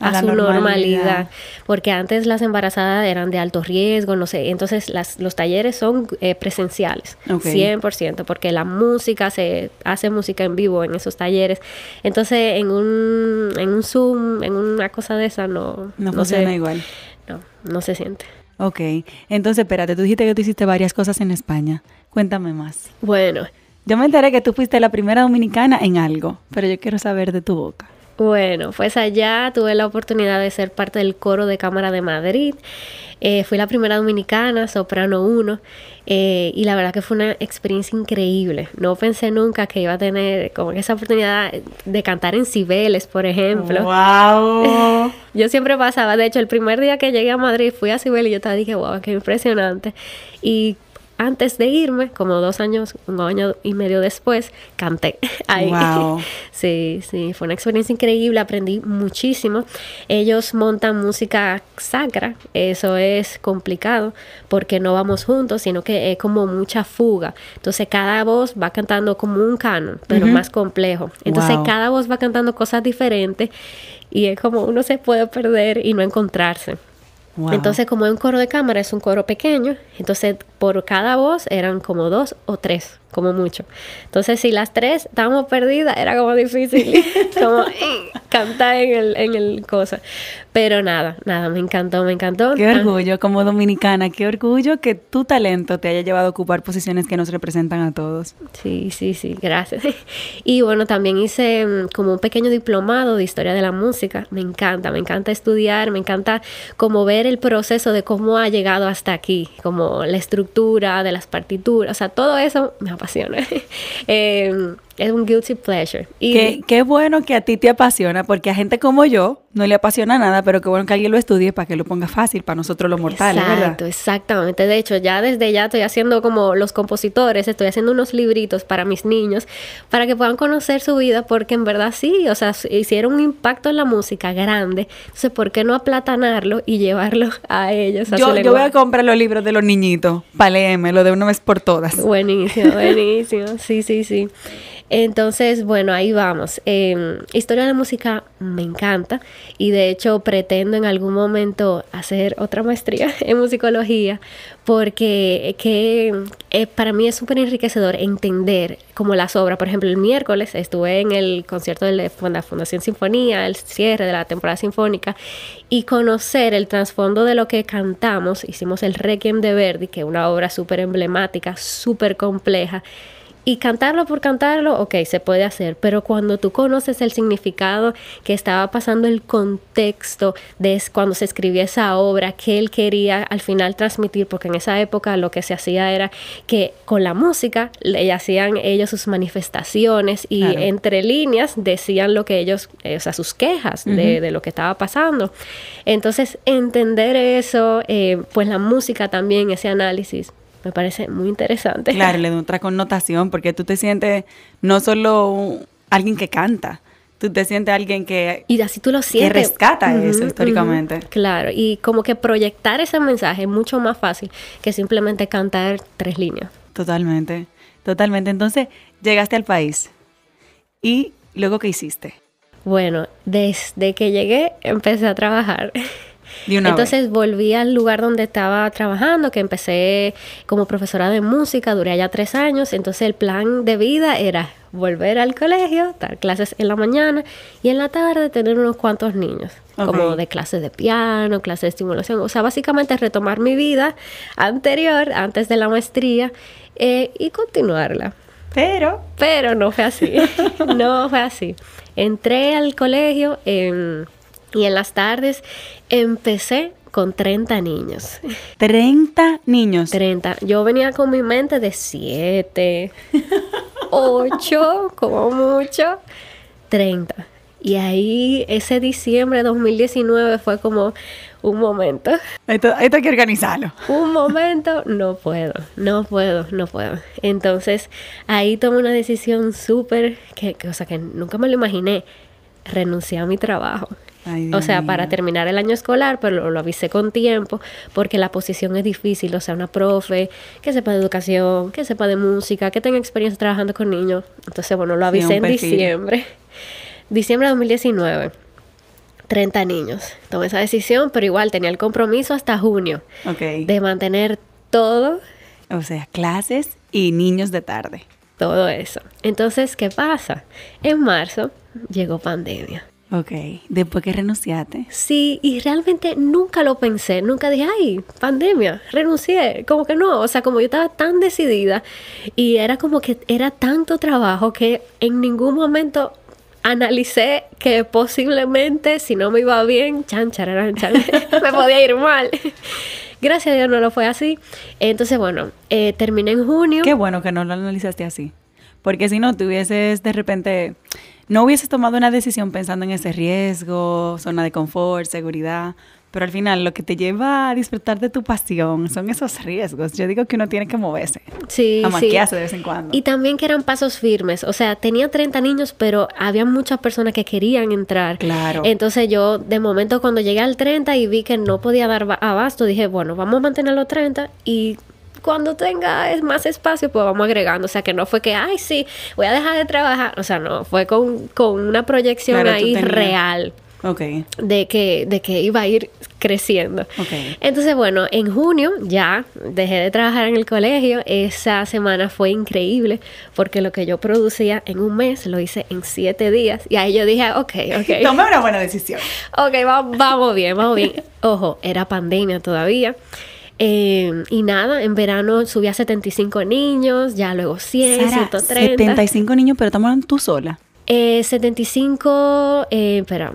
a, su normalidad. porque antes las embarazadas eran de alto riesgo, no sé, entonces las, los talleres son eh, presenciales, 100%, porque la música, se hace música en vivo en esos talleres, entonces en un, en un Zoom, en una cosa de esa no... No, funciona igual. No, no se siente. Ok, entonces espérate, tú dijiste que tú hiciste varias cosas en España, cuéntame más. Bueno, yo me enteré que tú fuiste la primera dominicana en algo, pero yo quiero saber de tu boca. Bueno, pues allá tuve la oportunidad de ser parte del coro de Cámara de Madrid. Eh, fui la primera dominicana, soprano 1, eh, y la verdad que fue una experiencia increíble. No pensé nunca que iba a tener como esa oportunidad de cantar en Cibeles, por ejemplo. ¡Wow! yo siempre pasaba, de hecho, el primer día que llegué a Madrid fui a Cibeles y yo te dije, wow, qué impresionante. Y antes de irme, como dos años, un año y medio después, canté ahí. Wow. Sí, sí, fue una experiencia increíble, aprendí muchísimo. Ellos montan música sacra, eso es complicado porque no vamos juntos, sino que es como mucha fuga. Entonces cada voz va cantando como un canon, pero más complejo. Entonces cada voz va cantando cosas diferentes y es como uno se puede perder y no encontrarse. Entonces, como es un coro de cámara, es un coro pequeño, entonces por cada voz eran como dos o tres, como mucho. Entonces, si las tres estábamos perdidas, era como difícil como eh, cantar en el, en el cosa. Pero nada, nada, me encantó, me encantó. Qué orgullo, como dominicana, qué orgullo que tu talento te haya llevado a ocupar posiciones que nos representan a todos. Sí, sí, sí, gracias. Y bueno, también hice mm, como un pequeño diplomado de historia de la música. Me encanta, me encanta estudiar, me encanta como ver el proceso de cómo ha llegado hasta aquí, como la estructura de las partituras, o sea, todo eso me apasiona. eh, es un guilty pleasure. Y qué, qué, bueno que a ti te apasiona, porque a gente como yo no le apasiona nada, pero qué bueno que alguien lo estudie para que lo ponga fácil para nosotros los mortales, Exacto, exactamente. De hecho, ya desde ya estoy haciendo como los compositores, estoy haciendo unos libritos para mis niños, para que puedan conocer su vida, porque en verdad sí, o sea, hicieron un impacto en la música grande. Entonces, ¿por qué no aplatanarlo y llevarlo a ellos? yo, yo voy a comprar los libros de los niñitos, para leerme, lo de una vez por todas. Buenísimo, buenísimo. Sí, sí, sí. Entonces, bueno, ahí vamos. Eh, historia de la música me encanta y de hecho pretendo en algún momento hacer otra maestría en musicología porque que, eh, para mí es súper enriquecedor entender como las obras. Por ejemplo, el miércoles estuve en el concierto de la Fundación Sinfonía, el cierre de la temporada sinfónica, y conocer el trasfondo de lo que cantamos. Hicimos el Requiem de Verdi, que es una obra súper emblemática, súper compleja y cantarlo por cantarlo, ok, se puede hacer, pero cuando tú conoces el significado que estaba pasando, el contexto de cuando se escribía esa obra, que él quería al final transmitir, porque en esa época lo que se hacía era que con la música le hacían ellos sus manifestaciones y entre líneas decían lo que ellos, eh, o sea, sus quejas de, de, lo que estaba pasando. Entonces, entender eso, eh, pues la música también, ese análisis, me parece muy interesante. Claro, le da otra connotación porque tú te sientes no solo alguien que canta, tú te sientes alguien que y así tú lo sientes. que rescata eso históricamente. Claro y como que proyectar ese mensaje es mucho más fácil que simplemente cantar tres líneas. Totalmente totalmente. Entonces llegaste al país y luego qué hiciste bueno desde que llegué empecé a trabajar entonces volví al lugar donde estaba trabajando, que empecé como profesora de música, duré allá tres años, entonces el plan de vida era volver al colegio, dar clases en la mañana y en la tarde tener unos cuantos niños, como de clases de piano, clases de estimulación, o sea, básicamente retomar mi vida anterior, antes de la maestría, eh, y continuarla. Pero, pero no fue así, no fue así. Entré al colegio en y en las tardes empecé con 30 niños. 30 niños. 30. Yo venía con mi mente de 7, 8, como mucho, 30. Y ahí ese diciembre de 2019 fue como un momento. Esto, esto, hay que organizarlo. Un momento, no puedo, no puedo, no puedo. Entonces ahí tomé una decisión súper, que, o sea, que nunca me lo imaginé, renuncié a mi trabajo o sea, para terminar el año escolar, pero lo, avisé con tiempo, porque la posición es difícil, o sea, una profe que sepa de educación, que sepa de música, que tenga experiencia trabajando con niños. Entonces, bueno, lo avisé en diciembre. Diciembre de 2019. 30 niños. Tomé esa decisión, pero igual tenía el compromiso hasta junio de mantener todo. O sea, clases y niños de tarde. Todo eso. Entonces, ¿qué pasa? En marzo llegó pandemia. Ok, después que renunciaste. Sí, y realmente nunca lo pensé, nunca dije, ay, pandemia, renuncié, como que no, o sea, como yo estaba tan decidida y era como que era tanto trabajo que en ningún momento analicé que posiblemente si no me iba bien, chan, chan, chan me podía ir mal. Gracias a Dios no lo fue así. Entonces, bueno, eh, terminé en junio. Qué bueno que no lo analizaste así. Porque si no, tuvieses de repente no hubieses tomado una decisión pensando en ese riesgo, zona de confort, seguridad, pero al final lo que te lleva a disfrutar de tu pasión son esos riesgos. Yo digo que uno tiene que moverse. Sí, a sí. de vez en cuando. Y también que eran pasos firmes. O sea, tenía 30 niños, pero había muchas personas que querían entrar. Claro. Entonces yo, de momento, cuando llegué al 30 y vi que no podía dar abasto, dije, bueno, vamos a mantener los 30 y cuando tenga más espacio, pues vamos agregando. O sea, que no fue que, ay, sí, voy a dejar de trabajar. O sea, no, fue con, con una proyección ahí real. Ok. De que, de que iba a ir creciendo. Ok. Entonces, bueno, en junio ya dejé de trabajar en el colegio. Esa semana fue increíble porque lo que yo producía en un mes lo hice en siete días. Y ahí yo dije, ok, ok. Tomé una buena decisión. Ok, va- vamos bien, vamos bien. Ojo, era pandemia todavía. Eh, y nada, en verano subí a 75 niños, ya luego 100, Sara, 130. 75 niños, pero estamos hablando tú sola. Eh, 75, eh, espera,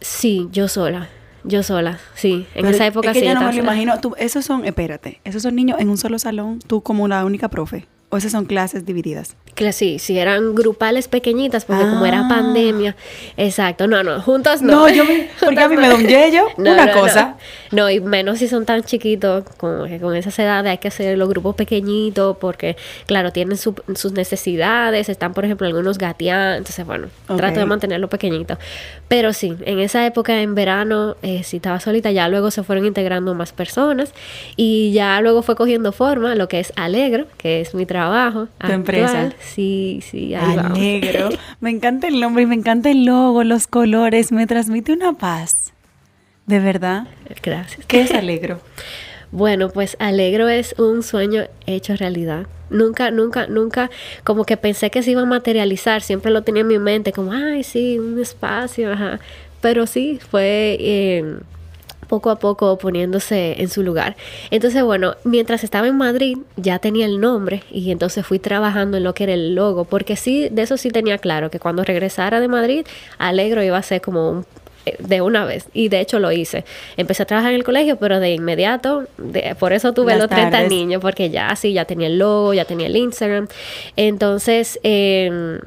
sí, yo sola, yo sola, sí. En Pero esa época es que sí. yo no me lo sola. imagino. Tú, esos son, espérate, esos son niños en un solo salón, tú como la única profe. O esas son clases divididas. Que sí, sí, eran grupales pequeñitas, porque como era Ah. pandemia. Exacto, no, no, juntos no. No, yo me- porque a mí me da un yello, No, una no, cosa. No. No, y menos si son tan chiquitos, como que con esas edades hay que hacer los grupos pequeñitos, porque, claro, tienen su- sus necesidades, están, por ejemplo, algunos gateando, entonces, bueno, trato de mantenerlo pequeñito. Pero sí, en esa época, en verano, eh, si estaba solita, ya luego se fueron integrando más personas, y ya luego fue cogiendo forma lo que es Alegro, que es mi trabajo. Tu empresa. Sí, sí, ahí vamos. Alegro. Me encanta el nombre y me encanta el logo, los colores, me transmite una paz. ¿De verdad? Gracias. ¿Qué es alegro? Bueno, pues Alegro es un sueño hecho realidad. Nunca, nunca, nunca, como que pensé que se iba a materializar. Siempre lo tenía en mi mente, como, ay, sí, un espacio, ajá. Pero sí, fue eh, poco a poco poniéndose en su lugar. Entonces, bueno, mientras estaba en Madrid, ya tenía el nombre y entonces fui trabajando en lo que era el logo, porque sí, de eso sí tenía claro, que cuando regresara de Madrid, Alegro iba a ser como un eh, de una vez y de hecho lo hice. Empecé a trabajar en el colegio, pero de inmediato, de- por eso tuve Las los 30 tardes. niños, porque ya sí, ya tenía el logo, ya tenía el Instagram. Entonces, em,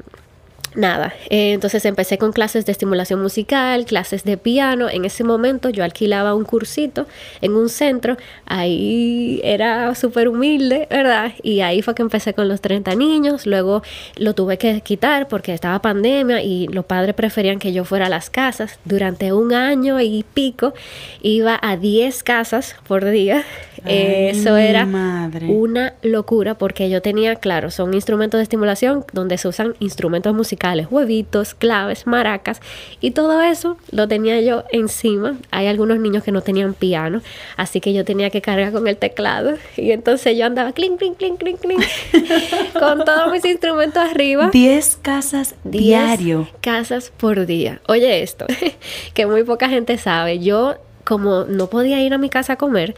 Nada, eh, entonces empecé con clases de estimulación musical, clases de piano. En ese momento yo alquilaba un cursito en un centro, ahí era súper humilde, ¿verdad? Y ahí fue que empecé con los 30 niños, luego lo tuve que quitar porque estaba pandemia y los padres preferían que yo fuera a las casas. Durante un año y pico iba a 10 casas por día. Ay, Eso era madre. una locura porque yo tenía, claro, son instrumentos de estimulación donde se usan instrumentos musicales, huevitos, claves, maracas y todo eso lo tenía yo encima. Hay algunos niños que no tenían piano, así que yo tenía que cargar con el teclado y entonces yo andaba clink, clink, clink, clink, clink con todos mis instrumentos arriba. 10 casas 10 diario. casas por día. Oye esto, que muy poca gente sabe. Yo, como no podía ir a mi casa a comer,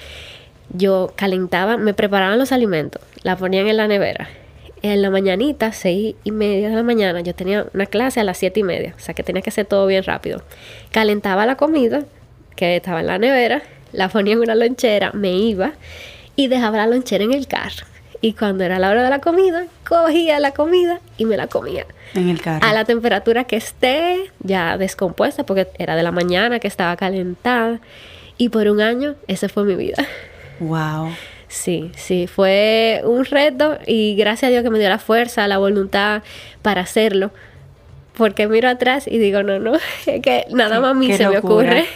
yo calentaba, me preparaban los alimentos, la ponían en la nevera. En la mañanita, seis y media de la mañana, yo tenía una clase a las siete y media, o sea que tenía que hacer todo bien rápido. Calentaba la comida, que estaba en la nevera, la ponía en una lonchera, me iba y dejaba la lonchera en el carro. Y cuando era la hora de la comida, cogía la comida y me la comía En el carro. a la temperatura que esté, ya descompuesta, porque era de la mañana que estaba calentada. Y por un año, esa fue mi vida. Wow. Sí, sí, fue un reto y gracias a Dios que me dio la fuerza, la voluntad para hacerlo. Porque miro atrás y digo, no, no, es que nada más a mí Qué se me ocurre.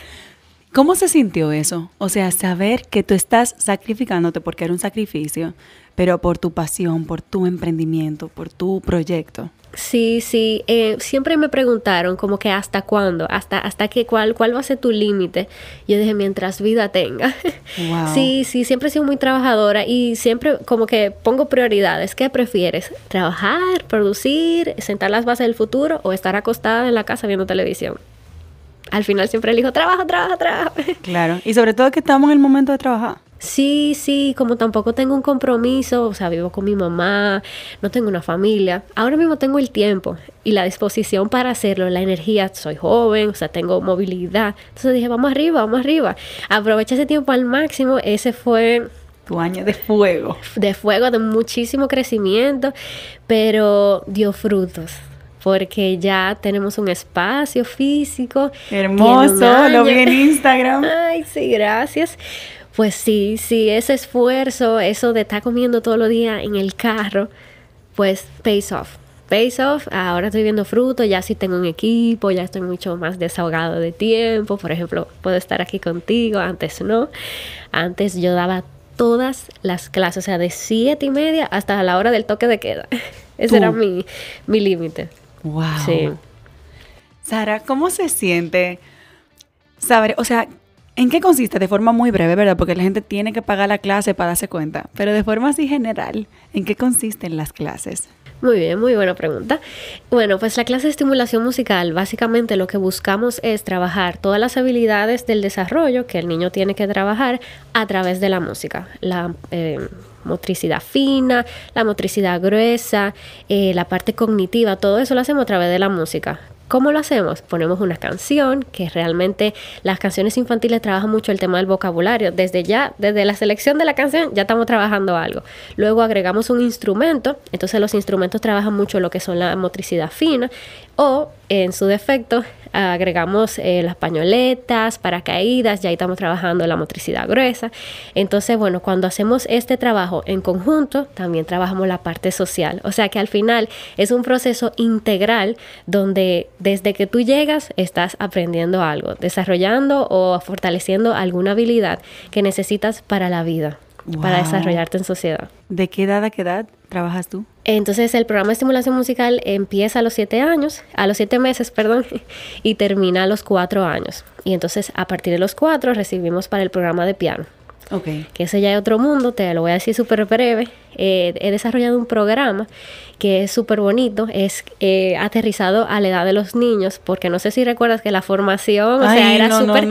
¿Cómo se sintió eso? O sea, saber que tú estás sacrificándote porque era un sacrificio, pero por tu pasión, por tu emprendimiento, por tu proyecto. Sí, sí. eh, siempre me preguntaron como que hasta cuándo, hasta, hasta que cuál, cuál va a ser tu límite. Yo dije, mientras vida tenga. Wow. Sí, sí, siempre he sido muy trabajadora y siempre como que pongo prioridades. ¿Qué prefieres? ¿Trabajar, producir, sentar las bases del futuro o estar acostada en la casa viendo televisión? Al final siempre elijo trabajo, trabajo, trabajo. Claro. Y sobre todo que estamos en el momento de trabajar. Sí, sí, como tampoco tengo un compromiso, o sea, vivo con mi mamá, no tengo una familia. Ahora mismo tengo el tiempo y la disposición para hacerlo, la energía, soy joven, o sea, tengo movilidad. Entonces dije, vamos arriba, vamos arriba. Aproveché ese tiempo al máximo, ese fue Tu año de fuego. de fuego, de muchísimo crecimiento, pero dio frutos. Porque ya tenemos un espacio físico. un Hermoso, lo vi en Instagram. Ay, sí, gracias. Pues sí, sí, ese esfuerzo, eso de estar comiendo todos los días en el carro, pues pays off. Pays off, ahora estoy viendo fruto, ya sí tengo un equipo, ya estoy mucho más desahogado de tiempo. Por ejemplo, puedo estar aquí contigo, antes no. Antes yo daba todas las clases, o sea, de siete y media hasta la hora del toque de queda. Ese Tú. era mi, mi límite. Wow. Sí. Sara, ¿cómo se siente saber, o sea, ¿En qué consiste? De forma muy breve, ¿verdad? Porque la gente tiene que pagar la clase para darse cuenta. Pero de forma así general, ¿en qué consisten las clases? Muy bien, muy buena pregunta. Bueno, pues la clase de estimulación musical, básicamente lo que buscamos es trabajar todas las habilidades del desarrollo que el niño tiene que trabajar a través de la música. La eh, motricidad fina, la motricidad gruesa, eh, la parte cognitiva, todo eso lo hacemos a través de la música. ¿Cómo lo hacemos? Ponemos una canción, que realmente las canciones infantiles trabajan mucho el tema del vocabulario. Desde ya, desde la selección de la canción, ya estamos trabajando algo. Luego agregamos un instrumento, entonces los instrumentos trabajan mucho lo que son la motricidad fina o en su defecto agregamos eh, las pañoletas, paracaídas, ya ahí estamos trabajando la motricidad gruesa. Entonces, bueno, cuando hacemos este trabajo en conjunto, también trabajamos la parte social. O sea que al final es un proceso integral donde desde que tú llegas estás aprendiendo algo, desarrollando o fortaleciendo alguna habilidad que necesitas para la vida, para desarrollarte en sociedad. ¿De qué edad a qué edad trabajas tú? Entonces el programa de estimulación musical empieza a los siete años, a los siete meses, perdón, y termina a los cuatro años. Y entonces a partir de los cuatro recibimos para el programa de piano. Okay. Que ese ya es otro mundo, te lo voy a decir súper breve. Eh, he desarrollado un programa que es súper bonito, es eh, aterrizado a la edad de los niños, porque no sé si recuerdas que la formación, o sea, era súper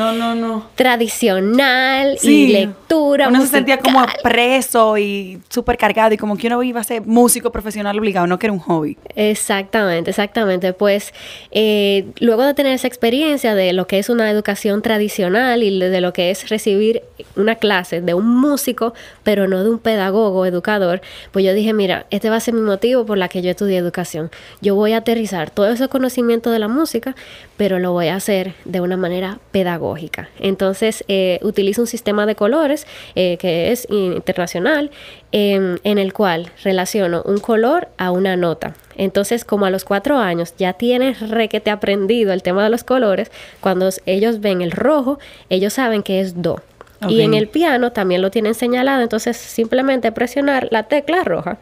tradicional y lectura. Uno se sentía como preso y súper cargado y como que uno iba a ser músico profesional obligado, no que era un hobby. Exactamente, exactamente. Pues eh, luego de tener esa experiencia de lo que es una educación tradicional y de lo que es recibir una clase de un músico, pero no de un pedagogo, educador, pues yo dije, mira, este va a ser mi motivo por la que yo estudié educación. Yo voy a aterrizar todo ese conocimiento de la música, pero lo voy a hacer de una manera pedagógica. Entonces, eh, utilizo un sistema de colores eh, que es internacional, em, en el cual relaciono un color a una nota. Entonces, como a los cuatro años ya tienes requete aprendido el tema de los colores, cuando ellos ven el rojo, ellos saben que es do. Y en el piano también lo tienen señalado, entonces simplemente presionar la tecla roja.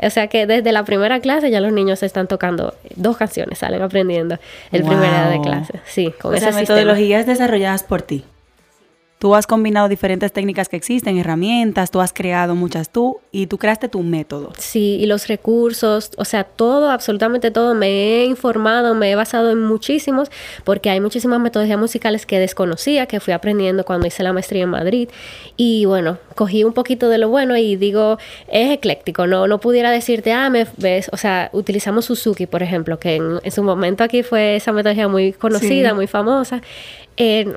O sea que desde la primera clase ya los niños están tocando dos canciones, salen aprendiendo el primer día de clase. Sí, con esas metodologías desarrolladas por ti. Tú has combinado diferentes técnicas que existen, herramientas, tú has creado muchas tú y tú creaste tu método. Sí, y los recursos, o sea, todo, absolutamente todo, me he informado, me he basado en muchísimos, porque hay muchísimas metodologías musicales que desconocía, que fui aprendiendo cuando hice la maestría en Madrid. Y bueno, cogí un poquito de lo bueno y digo, es ecléctico, no, no pudiera decirte, ah, me ves, o sea, utilizamos Suzuki, por ejemplo, que en, su momento aquí fue esa metodología muy conocida, muy famosa. Eh,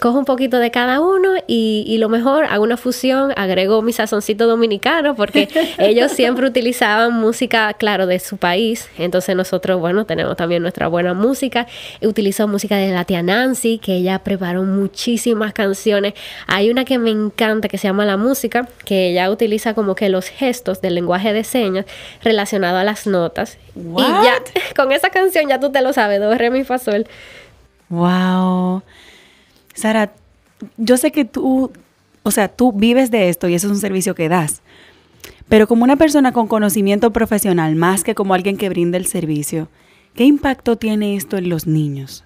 cojo un poquito de cada uno y, lo mejor hago una fusión, agrego mi sazoncito dominicano porque ellos siempre utilizaban música, claro, de su país. Entonces nosotros, bueno, tenemos también nuestra buena música. Utilizo música de la tía Nancy, que ella preparó muchísimas canciones. Hay una que me encanta que se llama La Música, que ella utiliza como que los gestos del lenguaje de señas relacionado a las notas. Y ya, con esa canción ya tú te lo sabes, do, re, mi, fa, sol. Wow. Sara, yo sé que tú, o sea, tú vives de esto y eso es un servicio que das. Pero como una persona con conocimiento profesional, más que como alguien que brinda el servicio, ¿qué impacto tiene esto en los niños?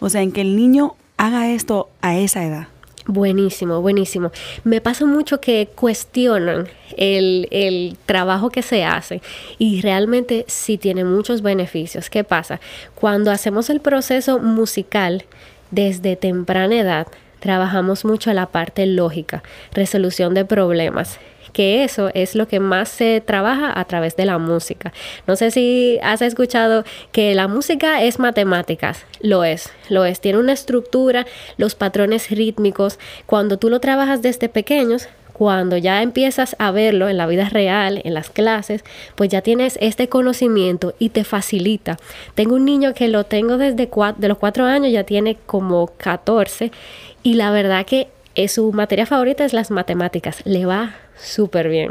O sea, en que el niño haga esto a esa edad. Buenísimo, buenísimo. Me pasa mucho que cuestionan el, el, trabajo que se hace y realmente sí tiene muchos beneficios. ¿Qué pasa? Cuando hacemos el proceso musical, desde temprana edad trabajamos mucho la parte lógica, resolución de problemas que eso es lo que más se trabaja a través de la música. No sé si has escuchado que la música es matemáticas. Lo es, lo es. Tiene una estructura, los patrones rítmicos. Cuando tú lo trabajas desde pequeños, cuando ya empiezas a verlo en la vida real, en las clases, pues ya tienes este conocimiento y te facilita. Tengo un niño que lo tengo desde de los cuatro años, ya tiene como 14 y la verdad que es su materia favorita es las matemáticas, le va súper bien.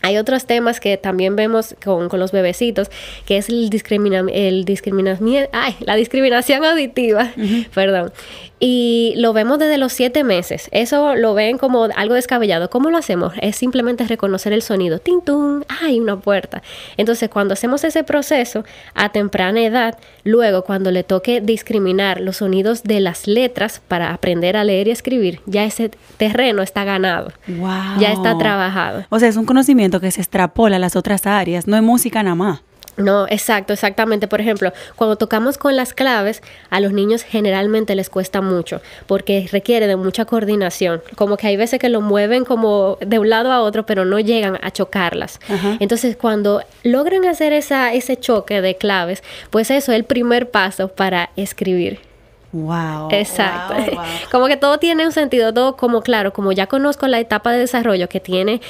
Hay otros temas que también vemos con, los bebecitos, que es el, discrimina, el discriminación, ay, la discriminación auditiva, perdón. Y lo vemos desde los siete meses. Eso lo ven como algo descabellado. ¿Cómo lo hacemos? Es simplemente reconocer el sonido. ¡Ting, tung! ¡Hay una puerta! Entonces, cuando hacemos ese proceso a temprana edad, luego cuando le toque discriminar los sonidos de las letras para aprender a leer y escribir, ya ese terreno está ganado. Wow. Ya está trabajado. O sea, es un conocimiento que se extrapola a las otras áreas. No es música nada más. No, exacto, exactamente. Por ejemplo, cuando tocamos con las claves, a los niños generalmente les cuesta mucho porque requiere de mucha coordinación. Como que hay veces que lo mueven como de un lado a otro, pero no llegan a chocarlas. Entonces, cuando logran hacer esa, ese choque de claves, pues eso es el primer paso para escribir. Wow. Exacto. Como que todo tiene un sentido, todo como claro, como ya conozco la etapa de desarrollo que tiene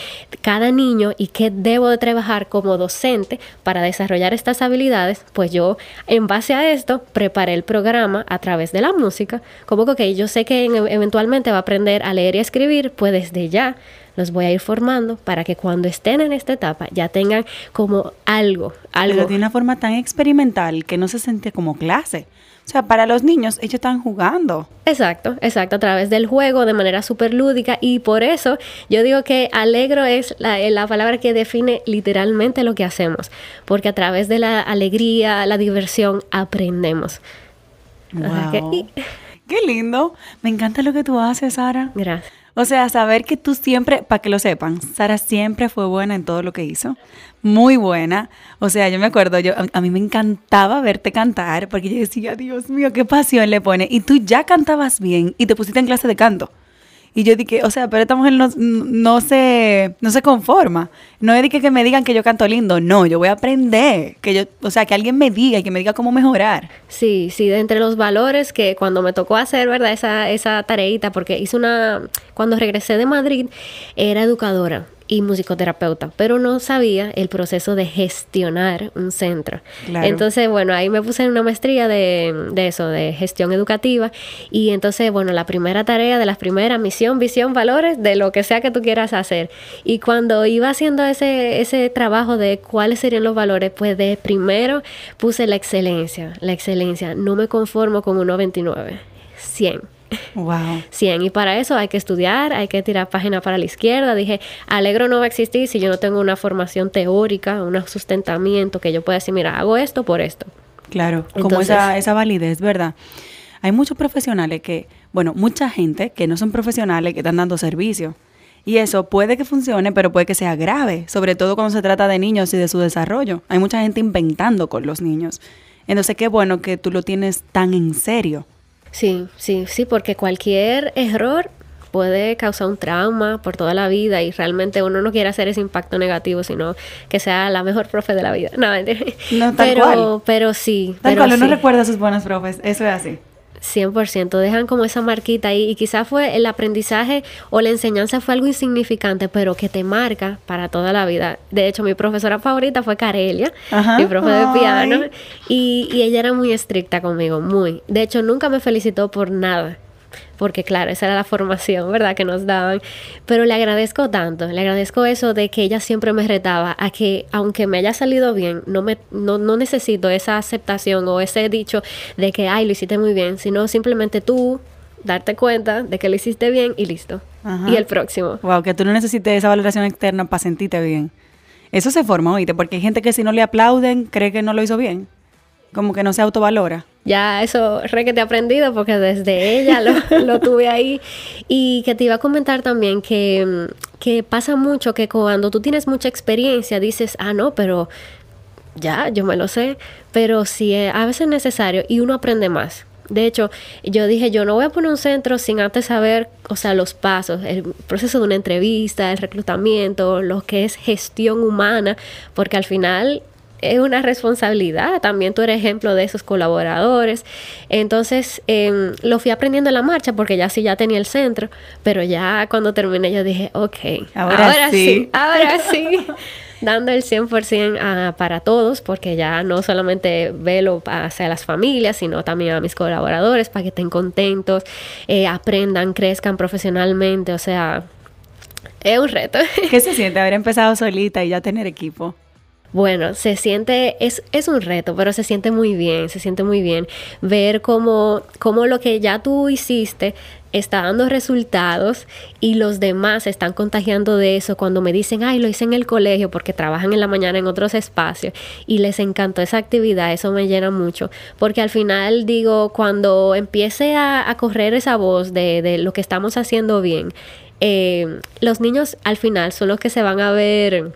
cada niño y que debo de trabajar como docente para desarrollar estas habilidades, pues yo en base a esto preparé el programa a través de la música, como que yo sé que eventualmente va a aprender a leer y a escribir, pues desde ya los voy a ir formando para que cuando estén en esta etapa ya tengan como algo, algo. Pero de una forma tan experimental que no se siente como clase. O sea, para los niños, ellos están jugando. Exacto, exacto, a través del juego, de manera súper lúdica. Y por eso yo digo que alegro es la, la, palabra que define literalmente lo que hacemos. Porque a través de la alegría, la diversión, aprendemos. Wow. Qué lindo. Me encanta lo que tú haces, Sara. Gracias. O sea, saber que tú siempre, para que lo sepan, Sara siempre fue buena en todo lo que hizo. Muy buena. O sea, yo me acuerdo, yo, a, mí me encantaba verte cantar porque yo decía, Dios mío, qué pasión le pone. Y tú ya cantabas bien y te pusiste en clase de canto. Y yo dije, o sea, pero esta mujer no, no, se, no se conforma. No es de que, me digan que yo canto lindo. No, yo voy a aprender. Que yo, o sea, que alguien me diga y que me diga cómo mejorar. Sí, sí, de entre los valores que cuando me tocó hacer, ¿verdad? Esa, esa tareita, porque hice una, cuando regresé de Madrid, era educadora y musicoterapeuta, pero no sabía el proceso de gestionar un centro. Entonces, bueno, ahí me puse en una maestría de, de, eso, de gestión educativa. Y entonces, bueno, la primera tarea de las primeras, misión, visión, valores, de lo que sea que tú quieras hacer. Y cuando iba haciendo ese, ese trabajo de cuáles serían los valores, pues de primero puse la excelencia, la excelencia. No me conformo con 1.29, 100. Wow. 100. Y para eso hay que estudiar, hay que tirar página para la izquierda. Dije, Alegro no va a existir si yo no tengo una formación teórica, un sustentamiento que yo pueda decir, mira, hago esto por esto. Claro, como esa, esa validez, ¿verdad? Hay muchos profesionales que, bueno, mucha gente que no son profesionales que están dando servicio. Y eso puede que funcione, pero puede que sea grave, sobre todo cuando se trata de niños y de su desarrollo. Hay mucha gente inventando con los niños. Entonces, qué bueno que tú lo tienes tan en serio. Sí, sí, sí, porque cualquier error puede causar un trauma por toda la vida y realmente uno no quiere hacer ese impacto negativo, sino que sea la mejor profe de la vida. No, no tal pero, cual. pero sí. Tal pero cual, uno recuerda a sus buenos profes, eso es así. 100%, dejan como esa marquita ahí y quizás fue el aprendizaje o la enseñanza fue algo insignificante, pero que te marca para toda la vida. De hecho, mi profesora favorita fue Carelia, mi profe de piano, y, y ella era muy estricta conmigo, muy. De hecho, nunca me felicitó por nada porque claro, esa era la formación, ¿verdad? Que nos daban. Pero le agradezco tanto, le agradezco eso de que ella siempre me retaba a que aunque me haya salido bien, no, me, no, no necesito esa aceptación o ese dicho de que, ay, lo hiciste muy bien, sino simplemente tú darte cuenta de que lo hiciste bien y listo. Y el próximo. Wow, que tú no necesites esa valoración externa para sentirte bien. Eso se forma, oíste, porque hay gente que si no le aplauden cree que no lo hizo bien. Como que no se autovalora. Ya eso re que te he aprendido porque desde ella lo, tuve ahí. Y que te iba a comentar también que, que pasa mucho que cuando tú tienes mucha experiencia dices, ah, no, pero ya, yo me lo sé. Pero sí, a veces es necesario y uno aprende más. De hecho, yo dije, yo no voy a poner un centro sin antes saber, o sea, los pasos, el proceso de una entrevista, el reclutamiento, lo que es gestión humana, porque al final es una responsabilidad. También tú eres ejemplo de esos colaboradores. Entonces, em, lo fui aprendiendo en la marcha porque ya sí ya tenía el centro, pero ya cuando terminé yo dije, ok, ahora, sí. ahora sí. dando el 100% a, para todos, porque ya no solamente velo hacia las familias, sino también a mis colaboradores para que estén contentos, eh, aprendan, crezcan profesionalmente, o sea, Es un reto. ¿Qué se siente haber empezado solita y ya tener equipo? Bueno, se siente, es, es un reto, pero se siente muy bien, se siente muy bien ver cómo, cómo lo que ya tú hiciste está dando resultados y los demás están contagiando de eso. Cuando me dicen, ay, lo hice en el colegio porque trabajan en la mañana en otros espacios y les encantó esa actividad, eso me llena mucho, porque al final digo, cuando empiece a, correr esa voz de, de, lo que estamos haciendo bien, eh, los niños al final son los que se van a ver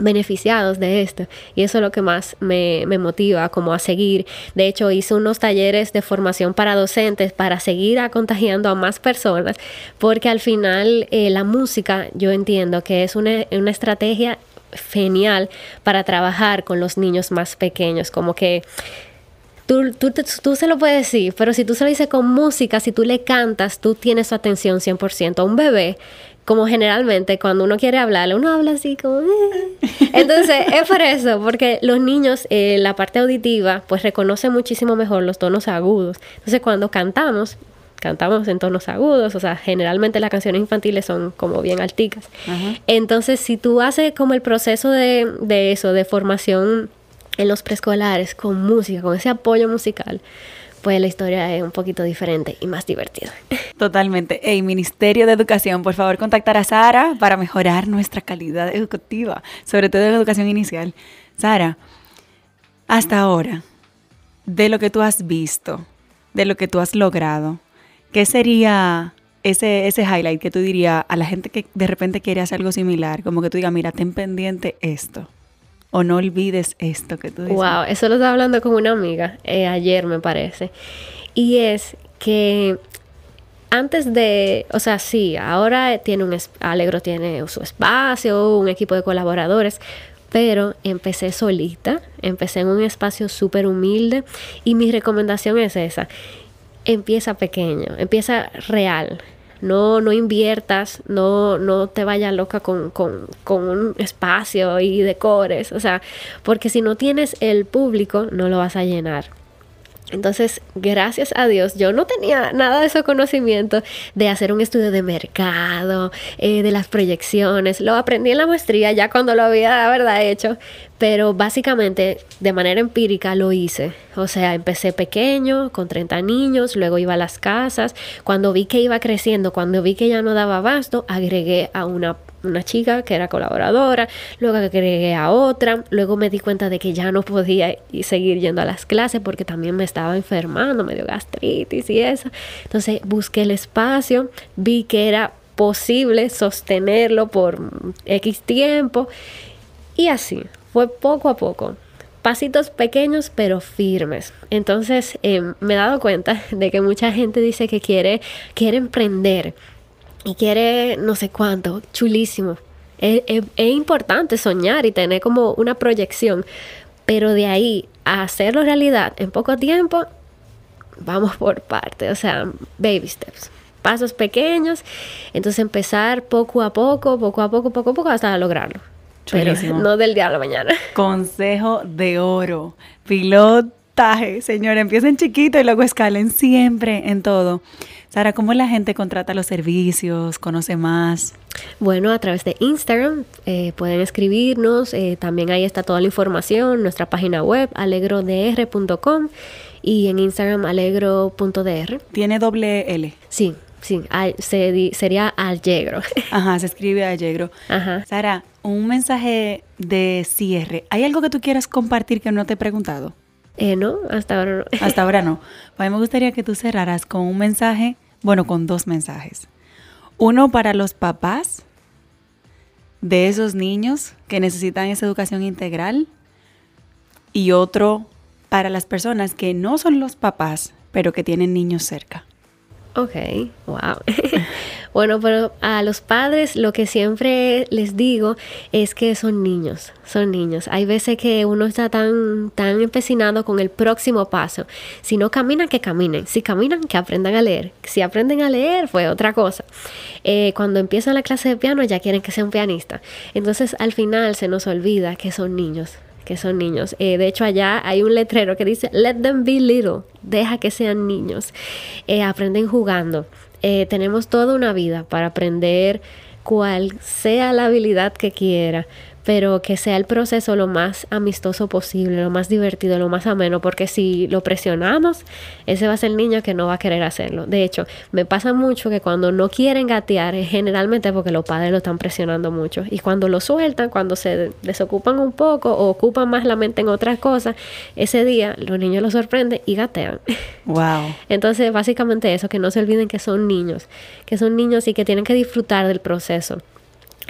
beneficiados de esto y eso es lo que más me, motiva como a seguir de hecho hice unos talleres de formación para docentes para seguir a contagiando a más personas porque al final eh, la música yo entiendo que es una, una estrategia genial para trabajar con los niños más pequeños como que Tú, tú, tú, se lo puedes decir, pero si tú se lo dices con música, si tú le cantas, tú tienes su atención 100%. A un bebé como generalmente cuando uno quiere hablarle, uno habla así como... Eh". Entonces, es por eso, porque los niños, eh, la parte auditiva, pues reconoce muchísimo mejor los tonos agudos. Entonces, cuando cantamos, cantamos en tonos agudos, o sea, generalmente las canciones infantiles son como bien alticas. Entonces, si tú haces como el proceso de, de eso, de formación en los preescolares, con música, con ese apoyo musical, pues la historia es un poquito diferente y más divertida. Totalmente. Hey, Ministerio de Educación, por favor, contactar a Sara para mejorar nuestra calidad educativa, sobre todo en educación inicial. Sara, hasta ahora, de lo que tú has visto, de lo que tú has logrado, ¿qué sería ese, ese highlight que tú dirías a la gente que de repente quiere hacer algo similar? Como que tú digas, mira, ten pendiente esto o no olvides esto que tú dices. Wow, eso lo estaba hablando con una amiga eh, ayer, me parece. Y es que antes de, o sea, sí, ahora tiene un, Alegro tiene su espacio, un equipo de colaboradores, pero empecé solita, empecé en un espacio súper humilde y mi recomendación es esa, empieza pequeño, empieza real, no, no inviertas, no, no te vayas loca con, con, con un espacio y decores, o sea, porque si no tienes el público, no lo vas a llenar. Entonces, gracias a Dios, yo no tenía nada de ese conocimiento de hacer un estudio de mercado, eh, de las proyecciones. Lo aprendí en la maestría ya cuando lo había, verdad, hecho. Pero básicamente, de manera empírica, lo hice. O sea, empecé pequeño, con 30 niños, luego iba a las casas. Cuando vi que iba creciendo, cuando vi que ya no daba abasto, agregué a una una chica que era colaboradora, luego agregué a otra, luego me di cuenta de que ya no podía seguir yendo a las clases porque también me estaba enfermando, me dio gastritis y eso. Entonces busqué el espacio, vi que era posible sostenerlo por X tiempo y así, fue poco a poco. Pasitos pequeños pero firmes. Entonces em, me he dado cuenta de que mucha gente dice que quiere, quiere emprender y quiere no sé cuánto, chulísimo. Es, importante soñar y tener como una proyección, pero de ahí a hacerlo realidad en poco tiempo, vamos por parte, o sea, baby steps, pasos pequeños, entonces empezar poco a poco, poco a poco, poco a poco hasta lograrlo. Pero no del día a la mañana. Consejo de oro. Pilotaje, señor. Empiecen chiquito y luego escalen siempre en todo. Sara, ¿cómo la gente contrata los servicios, conoce más? Bueno, a través de Instagram eh, pueden escribirnos, eh, también ahí está toda la información, nuestra página web alegrodr.com y en Instagram alegro.dr. ¿Tiene doble L? Sí, sí, sería Allegro. Ajá, se escribe Allegro. Ajá. Sara, un mensaje de cierre. ¿Hay algo que tú quieras compartir que no te he preguntado? Eh, no, hasta ahora no. hasta ahora no. A mí me gustaría que tú cerraras con un mensaje, bueno, con dos mensajes. Uno para los papás de esos niños que necesitan esa educación integral y otro para las personas que no son los papás, pero que tienen niños cerca. Ok, wow. bueno, pero a los padres lo que siempre les digo es que son niños, son niños. Hay veces que uno está tan, tan empecinado con el próximo paso. Si no caminan, que caminen. Si caminan, que aprendan a leer. Si aprenden a leer, fue otra cosa. Eh, cuando empiezan la clase de piano ya quieren que sea un pianista. Entonces al final se nos olvida que son niños que son niños. Eh, de hecho, allá hay un letrero que dice, let them be little, deja que sean niños. Eh, aprenden jugando. Eh, tenemos toda una vida para aprender cual sea la habilidad que quiera, pero que sea el proceso lo más amistoso posible, lo más divertido, lo más ameno, porque si lo presionamos, ese va a ser el niño que no va a querer hacerlo. De hecho, me pasa mucho que cuando no quieren gatear es generalmente porque los padres lo están presionando mucho y cuando lo sueltan, cuando se desocupan un poco o ocupan más la mente en otras cosas, ese día los niños lo sorprenden y gatean. Wow. Entonces, básicamente eso, que no se olviden que son niños, que son niños y que tienen que disfrutar del proceso.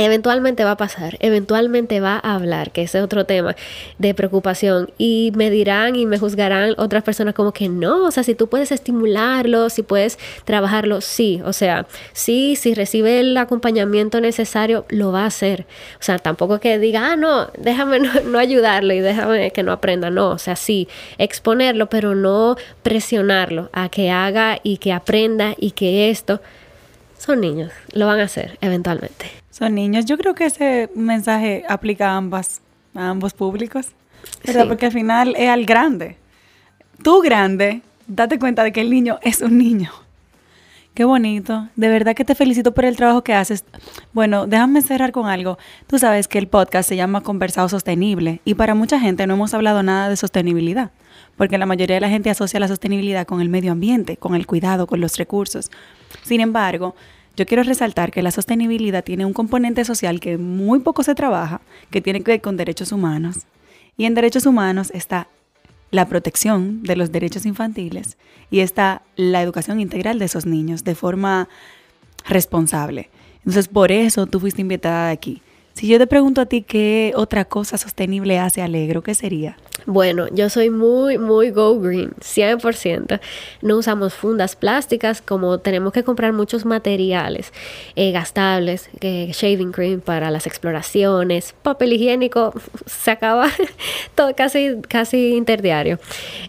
Eventualmente va a pasar, eventualmente va a hablar, que ese es otro tema de preocupación. Y me dirán y me juzgarán otras personas como que no, o sea, si tú puedes estimularlo, si puedes trabajarlo, sí, o sea, sí, si recibe el acompañamiento necesario, lo va a hacer. O sea, tampoco que diga, ah, no, déjame no, no ayudarlo y déjame que no aprenda, no, o sea, sí, exponerlo, pero no presionarlo a que haga y que aprenda y que esto, son niños, lo van a hacer eventualmente. Son niños. Yo creo que ese mensaje aplica a ambas, a ambos públicos. ¿verdad? Sí. Porque al final es al grande. Tú grande, date cuenta de que el niño es un niño. Qué bonito. De verdad que te felicito por el trabajo que haces. Bueno, déjame cerrar con algo. Tú sabes que el podcast se llama Conversado Sostenible y para mucha gente no hemos hablado nada de sostenibilidad, porque la mayoría de la gente asocia la sostenibilidad con el medio ambiente, con el cuidado, con los recursos. Sin embargo, yo quiero resaltar que la sostenibilidad tiene un componente social que muy poco se trabaja, que tiene que ver con derechos humanos. Y en derechos humanos está la protección de los derechos infantiles y está la educación integral de esos niños de forma responsable. Entonces, por eso tú fuiste invitada aquí. Si yo te pregunto a ti qué otra cosa sostenible hace Alegro, ¿qué sería? Bueno, yo soy muy, muy go green, 100%. No usamos fundas plásticas, como tenemos que comprar muchos materiales eh, gastables, eh, shaving cream para las exploraciones, papel higiénico, se acaba todo casi, casi interdiario.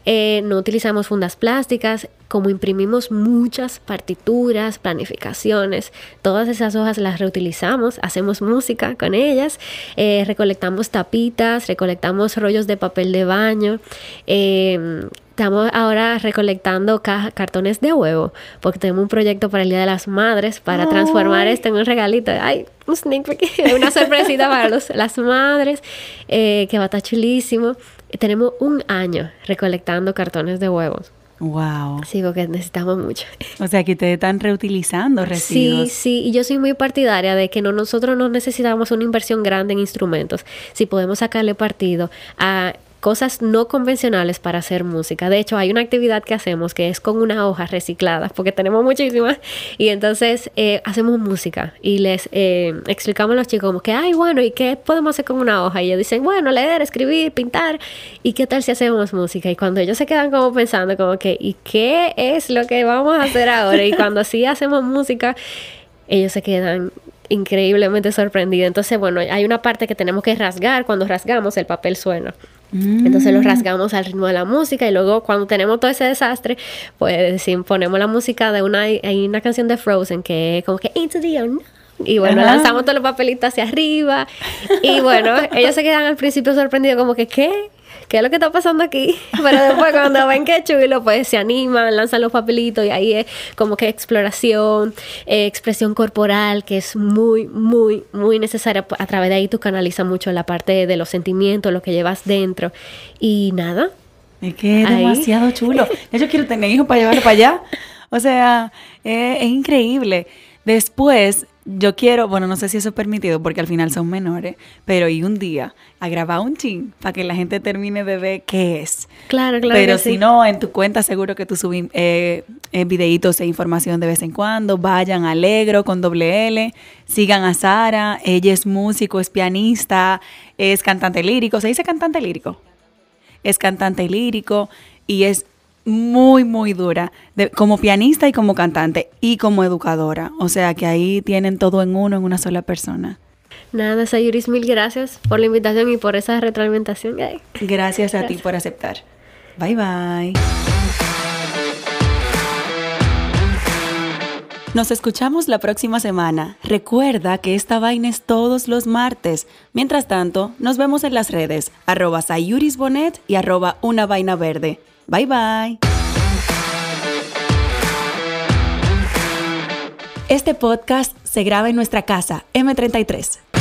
Eh, no utilizamos fundas plásticas, como imprimimos muchas partituras, planificaciones, todas esas hojas las reutilizamos, hacemos música con ellas, eh, recolectamos tapitas, recolectamos rollos de papel de baño. eh, Estamos ahora recolectando ca- cartones de huevo porque tenemos un proyecto para el Día de las Madres para transformar esto en un regalito. Ay, un sneak peek, una sorpresita para los, las madres eh, que va a estar chulísimo. Tenemos un año recolectando cartones de huevos. Wow. Sí, porque necesitamos mucho. O sea, que ustedes están reutilizando Sí, residuos. sí, y yo soy muy partidaria de que no, nosotros no necesitamos una inversión grande en instrumentos, si podemos sacarle partido a cosas no convencionales para hacer música. De hecho, hay una actividad que hacemos que es con una hoja reciclada, porque tenemos muchísimas, y entonces eh, hacemos música y les eh, explicamos a los chicos como que, ay, bueno, ¿y qué podemos hacer con una hoja? Y ellos dicen, bueno, leer, escribir, pintar, ¿y qué tal si hacemos música? Y cuando ellos se quedan como pensando como que, ¿y qué es lo que vamos a hacer ahora? Y cuando sí hacemos música, ellos se quedan increíblemente sorprendidos. Entonces, bueno, hay una parte que tenemos que rasgar. Cuando rasgamos, el papel suena. Entonces lo rasgamos al ritmo de la música y luego cuando tenemos todo ese desastre, pues ponemos la música de una, hay una canción de Frozen que es como que Into the Unknown. Y bueno, Ajá. lanzamos todos los papelitos hacia arriba. Y bueno, ellos se quedan al principio sorprendidos como que, ¿qué? ¿Qué es lo que está pasando aquí? Pero después cuando ven que chulo, pues se animan, lanzan los papelitos y ahí es como que exploración, eh, expresión corporal, que es muy, muy, muy necesaria. A través de ahí tú canalizas mucho la parte de los sentimientos, lo que llevas dentro. Y nada, Es que es Ahí. demasiado chulo. Yo quiero tener hijos para llevarlo para allá. O sea, eh, es increíble. Después, yo quiero, bueno, no sé si eso es permitido porque al final son menores, pero y un día a grabar un chin para que la gente termine de ver qué es. claro, claro. pero que si sí. no, en tu cuenta seguro que tú subes eh, eh, videitos e información de vez en cuando. Vayan a Alegro con doble L. Sigan a Sara. Ella es músico, es pianista, es cantante lírico. ¿Se dice cantante lírico? Es cantante lírico y es muy, muy dura de- como pianista y como cantante y como educadora. O sea que ahí tienen todo en uno, en una sola persona. Nada, Sayuris, mil gracias por la invitación y por esa retroalimentación. Ay. Gracias a ti por aceptar. Bye bye. Nos escuchamos la próxima semana. Recuerda que esta vaina es todos los martes. Mientras tanto, nos vemos en las redes, arroba sayurisbonet y arroba una vaina verde. Bye bye. Este podcast se graba en nuestra casa, M33.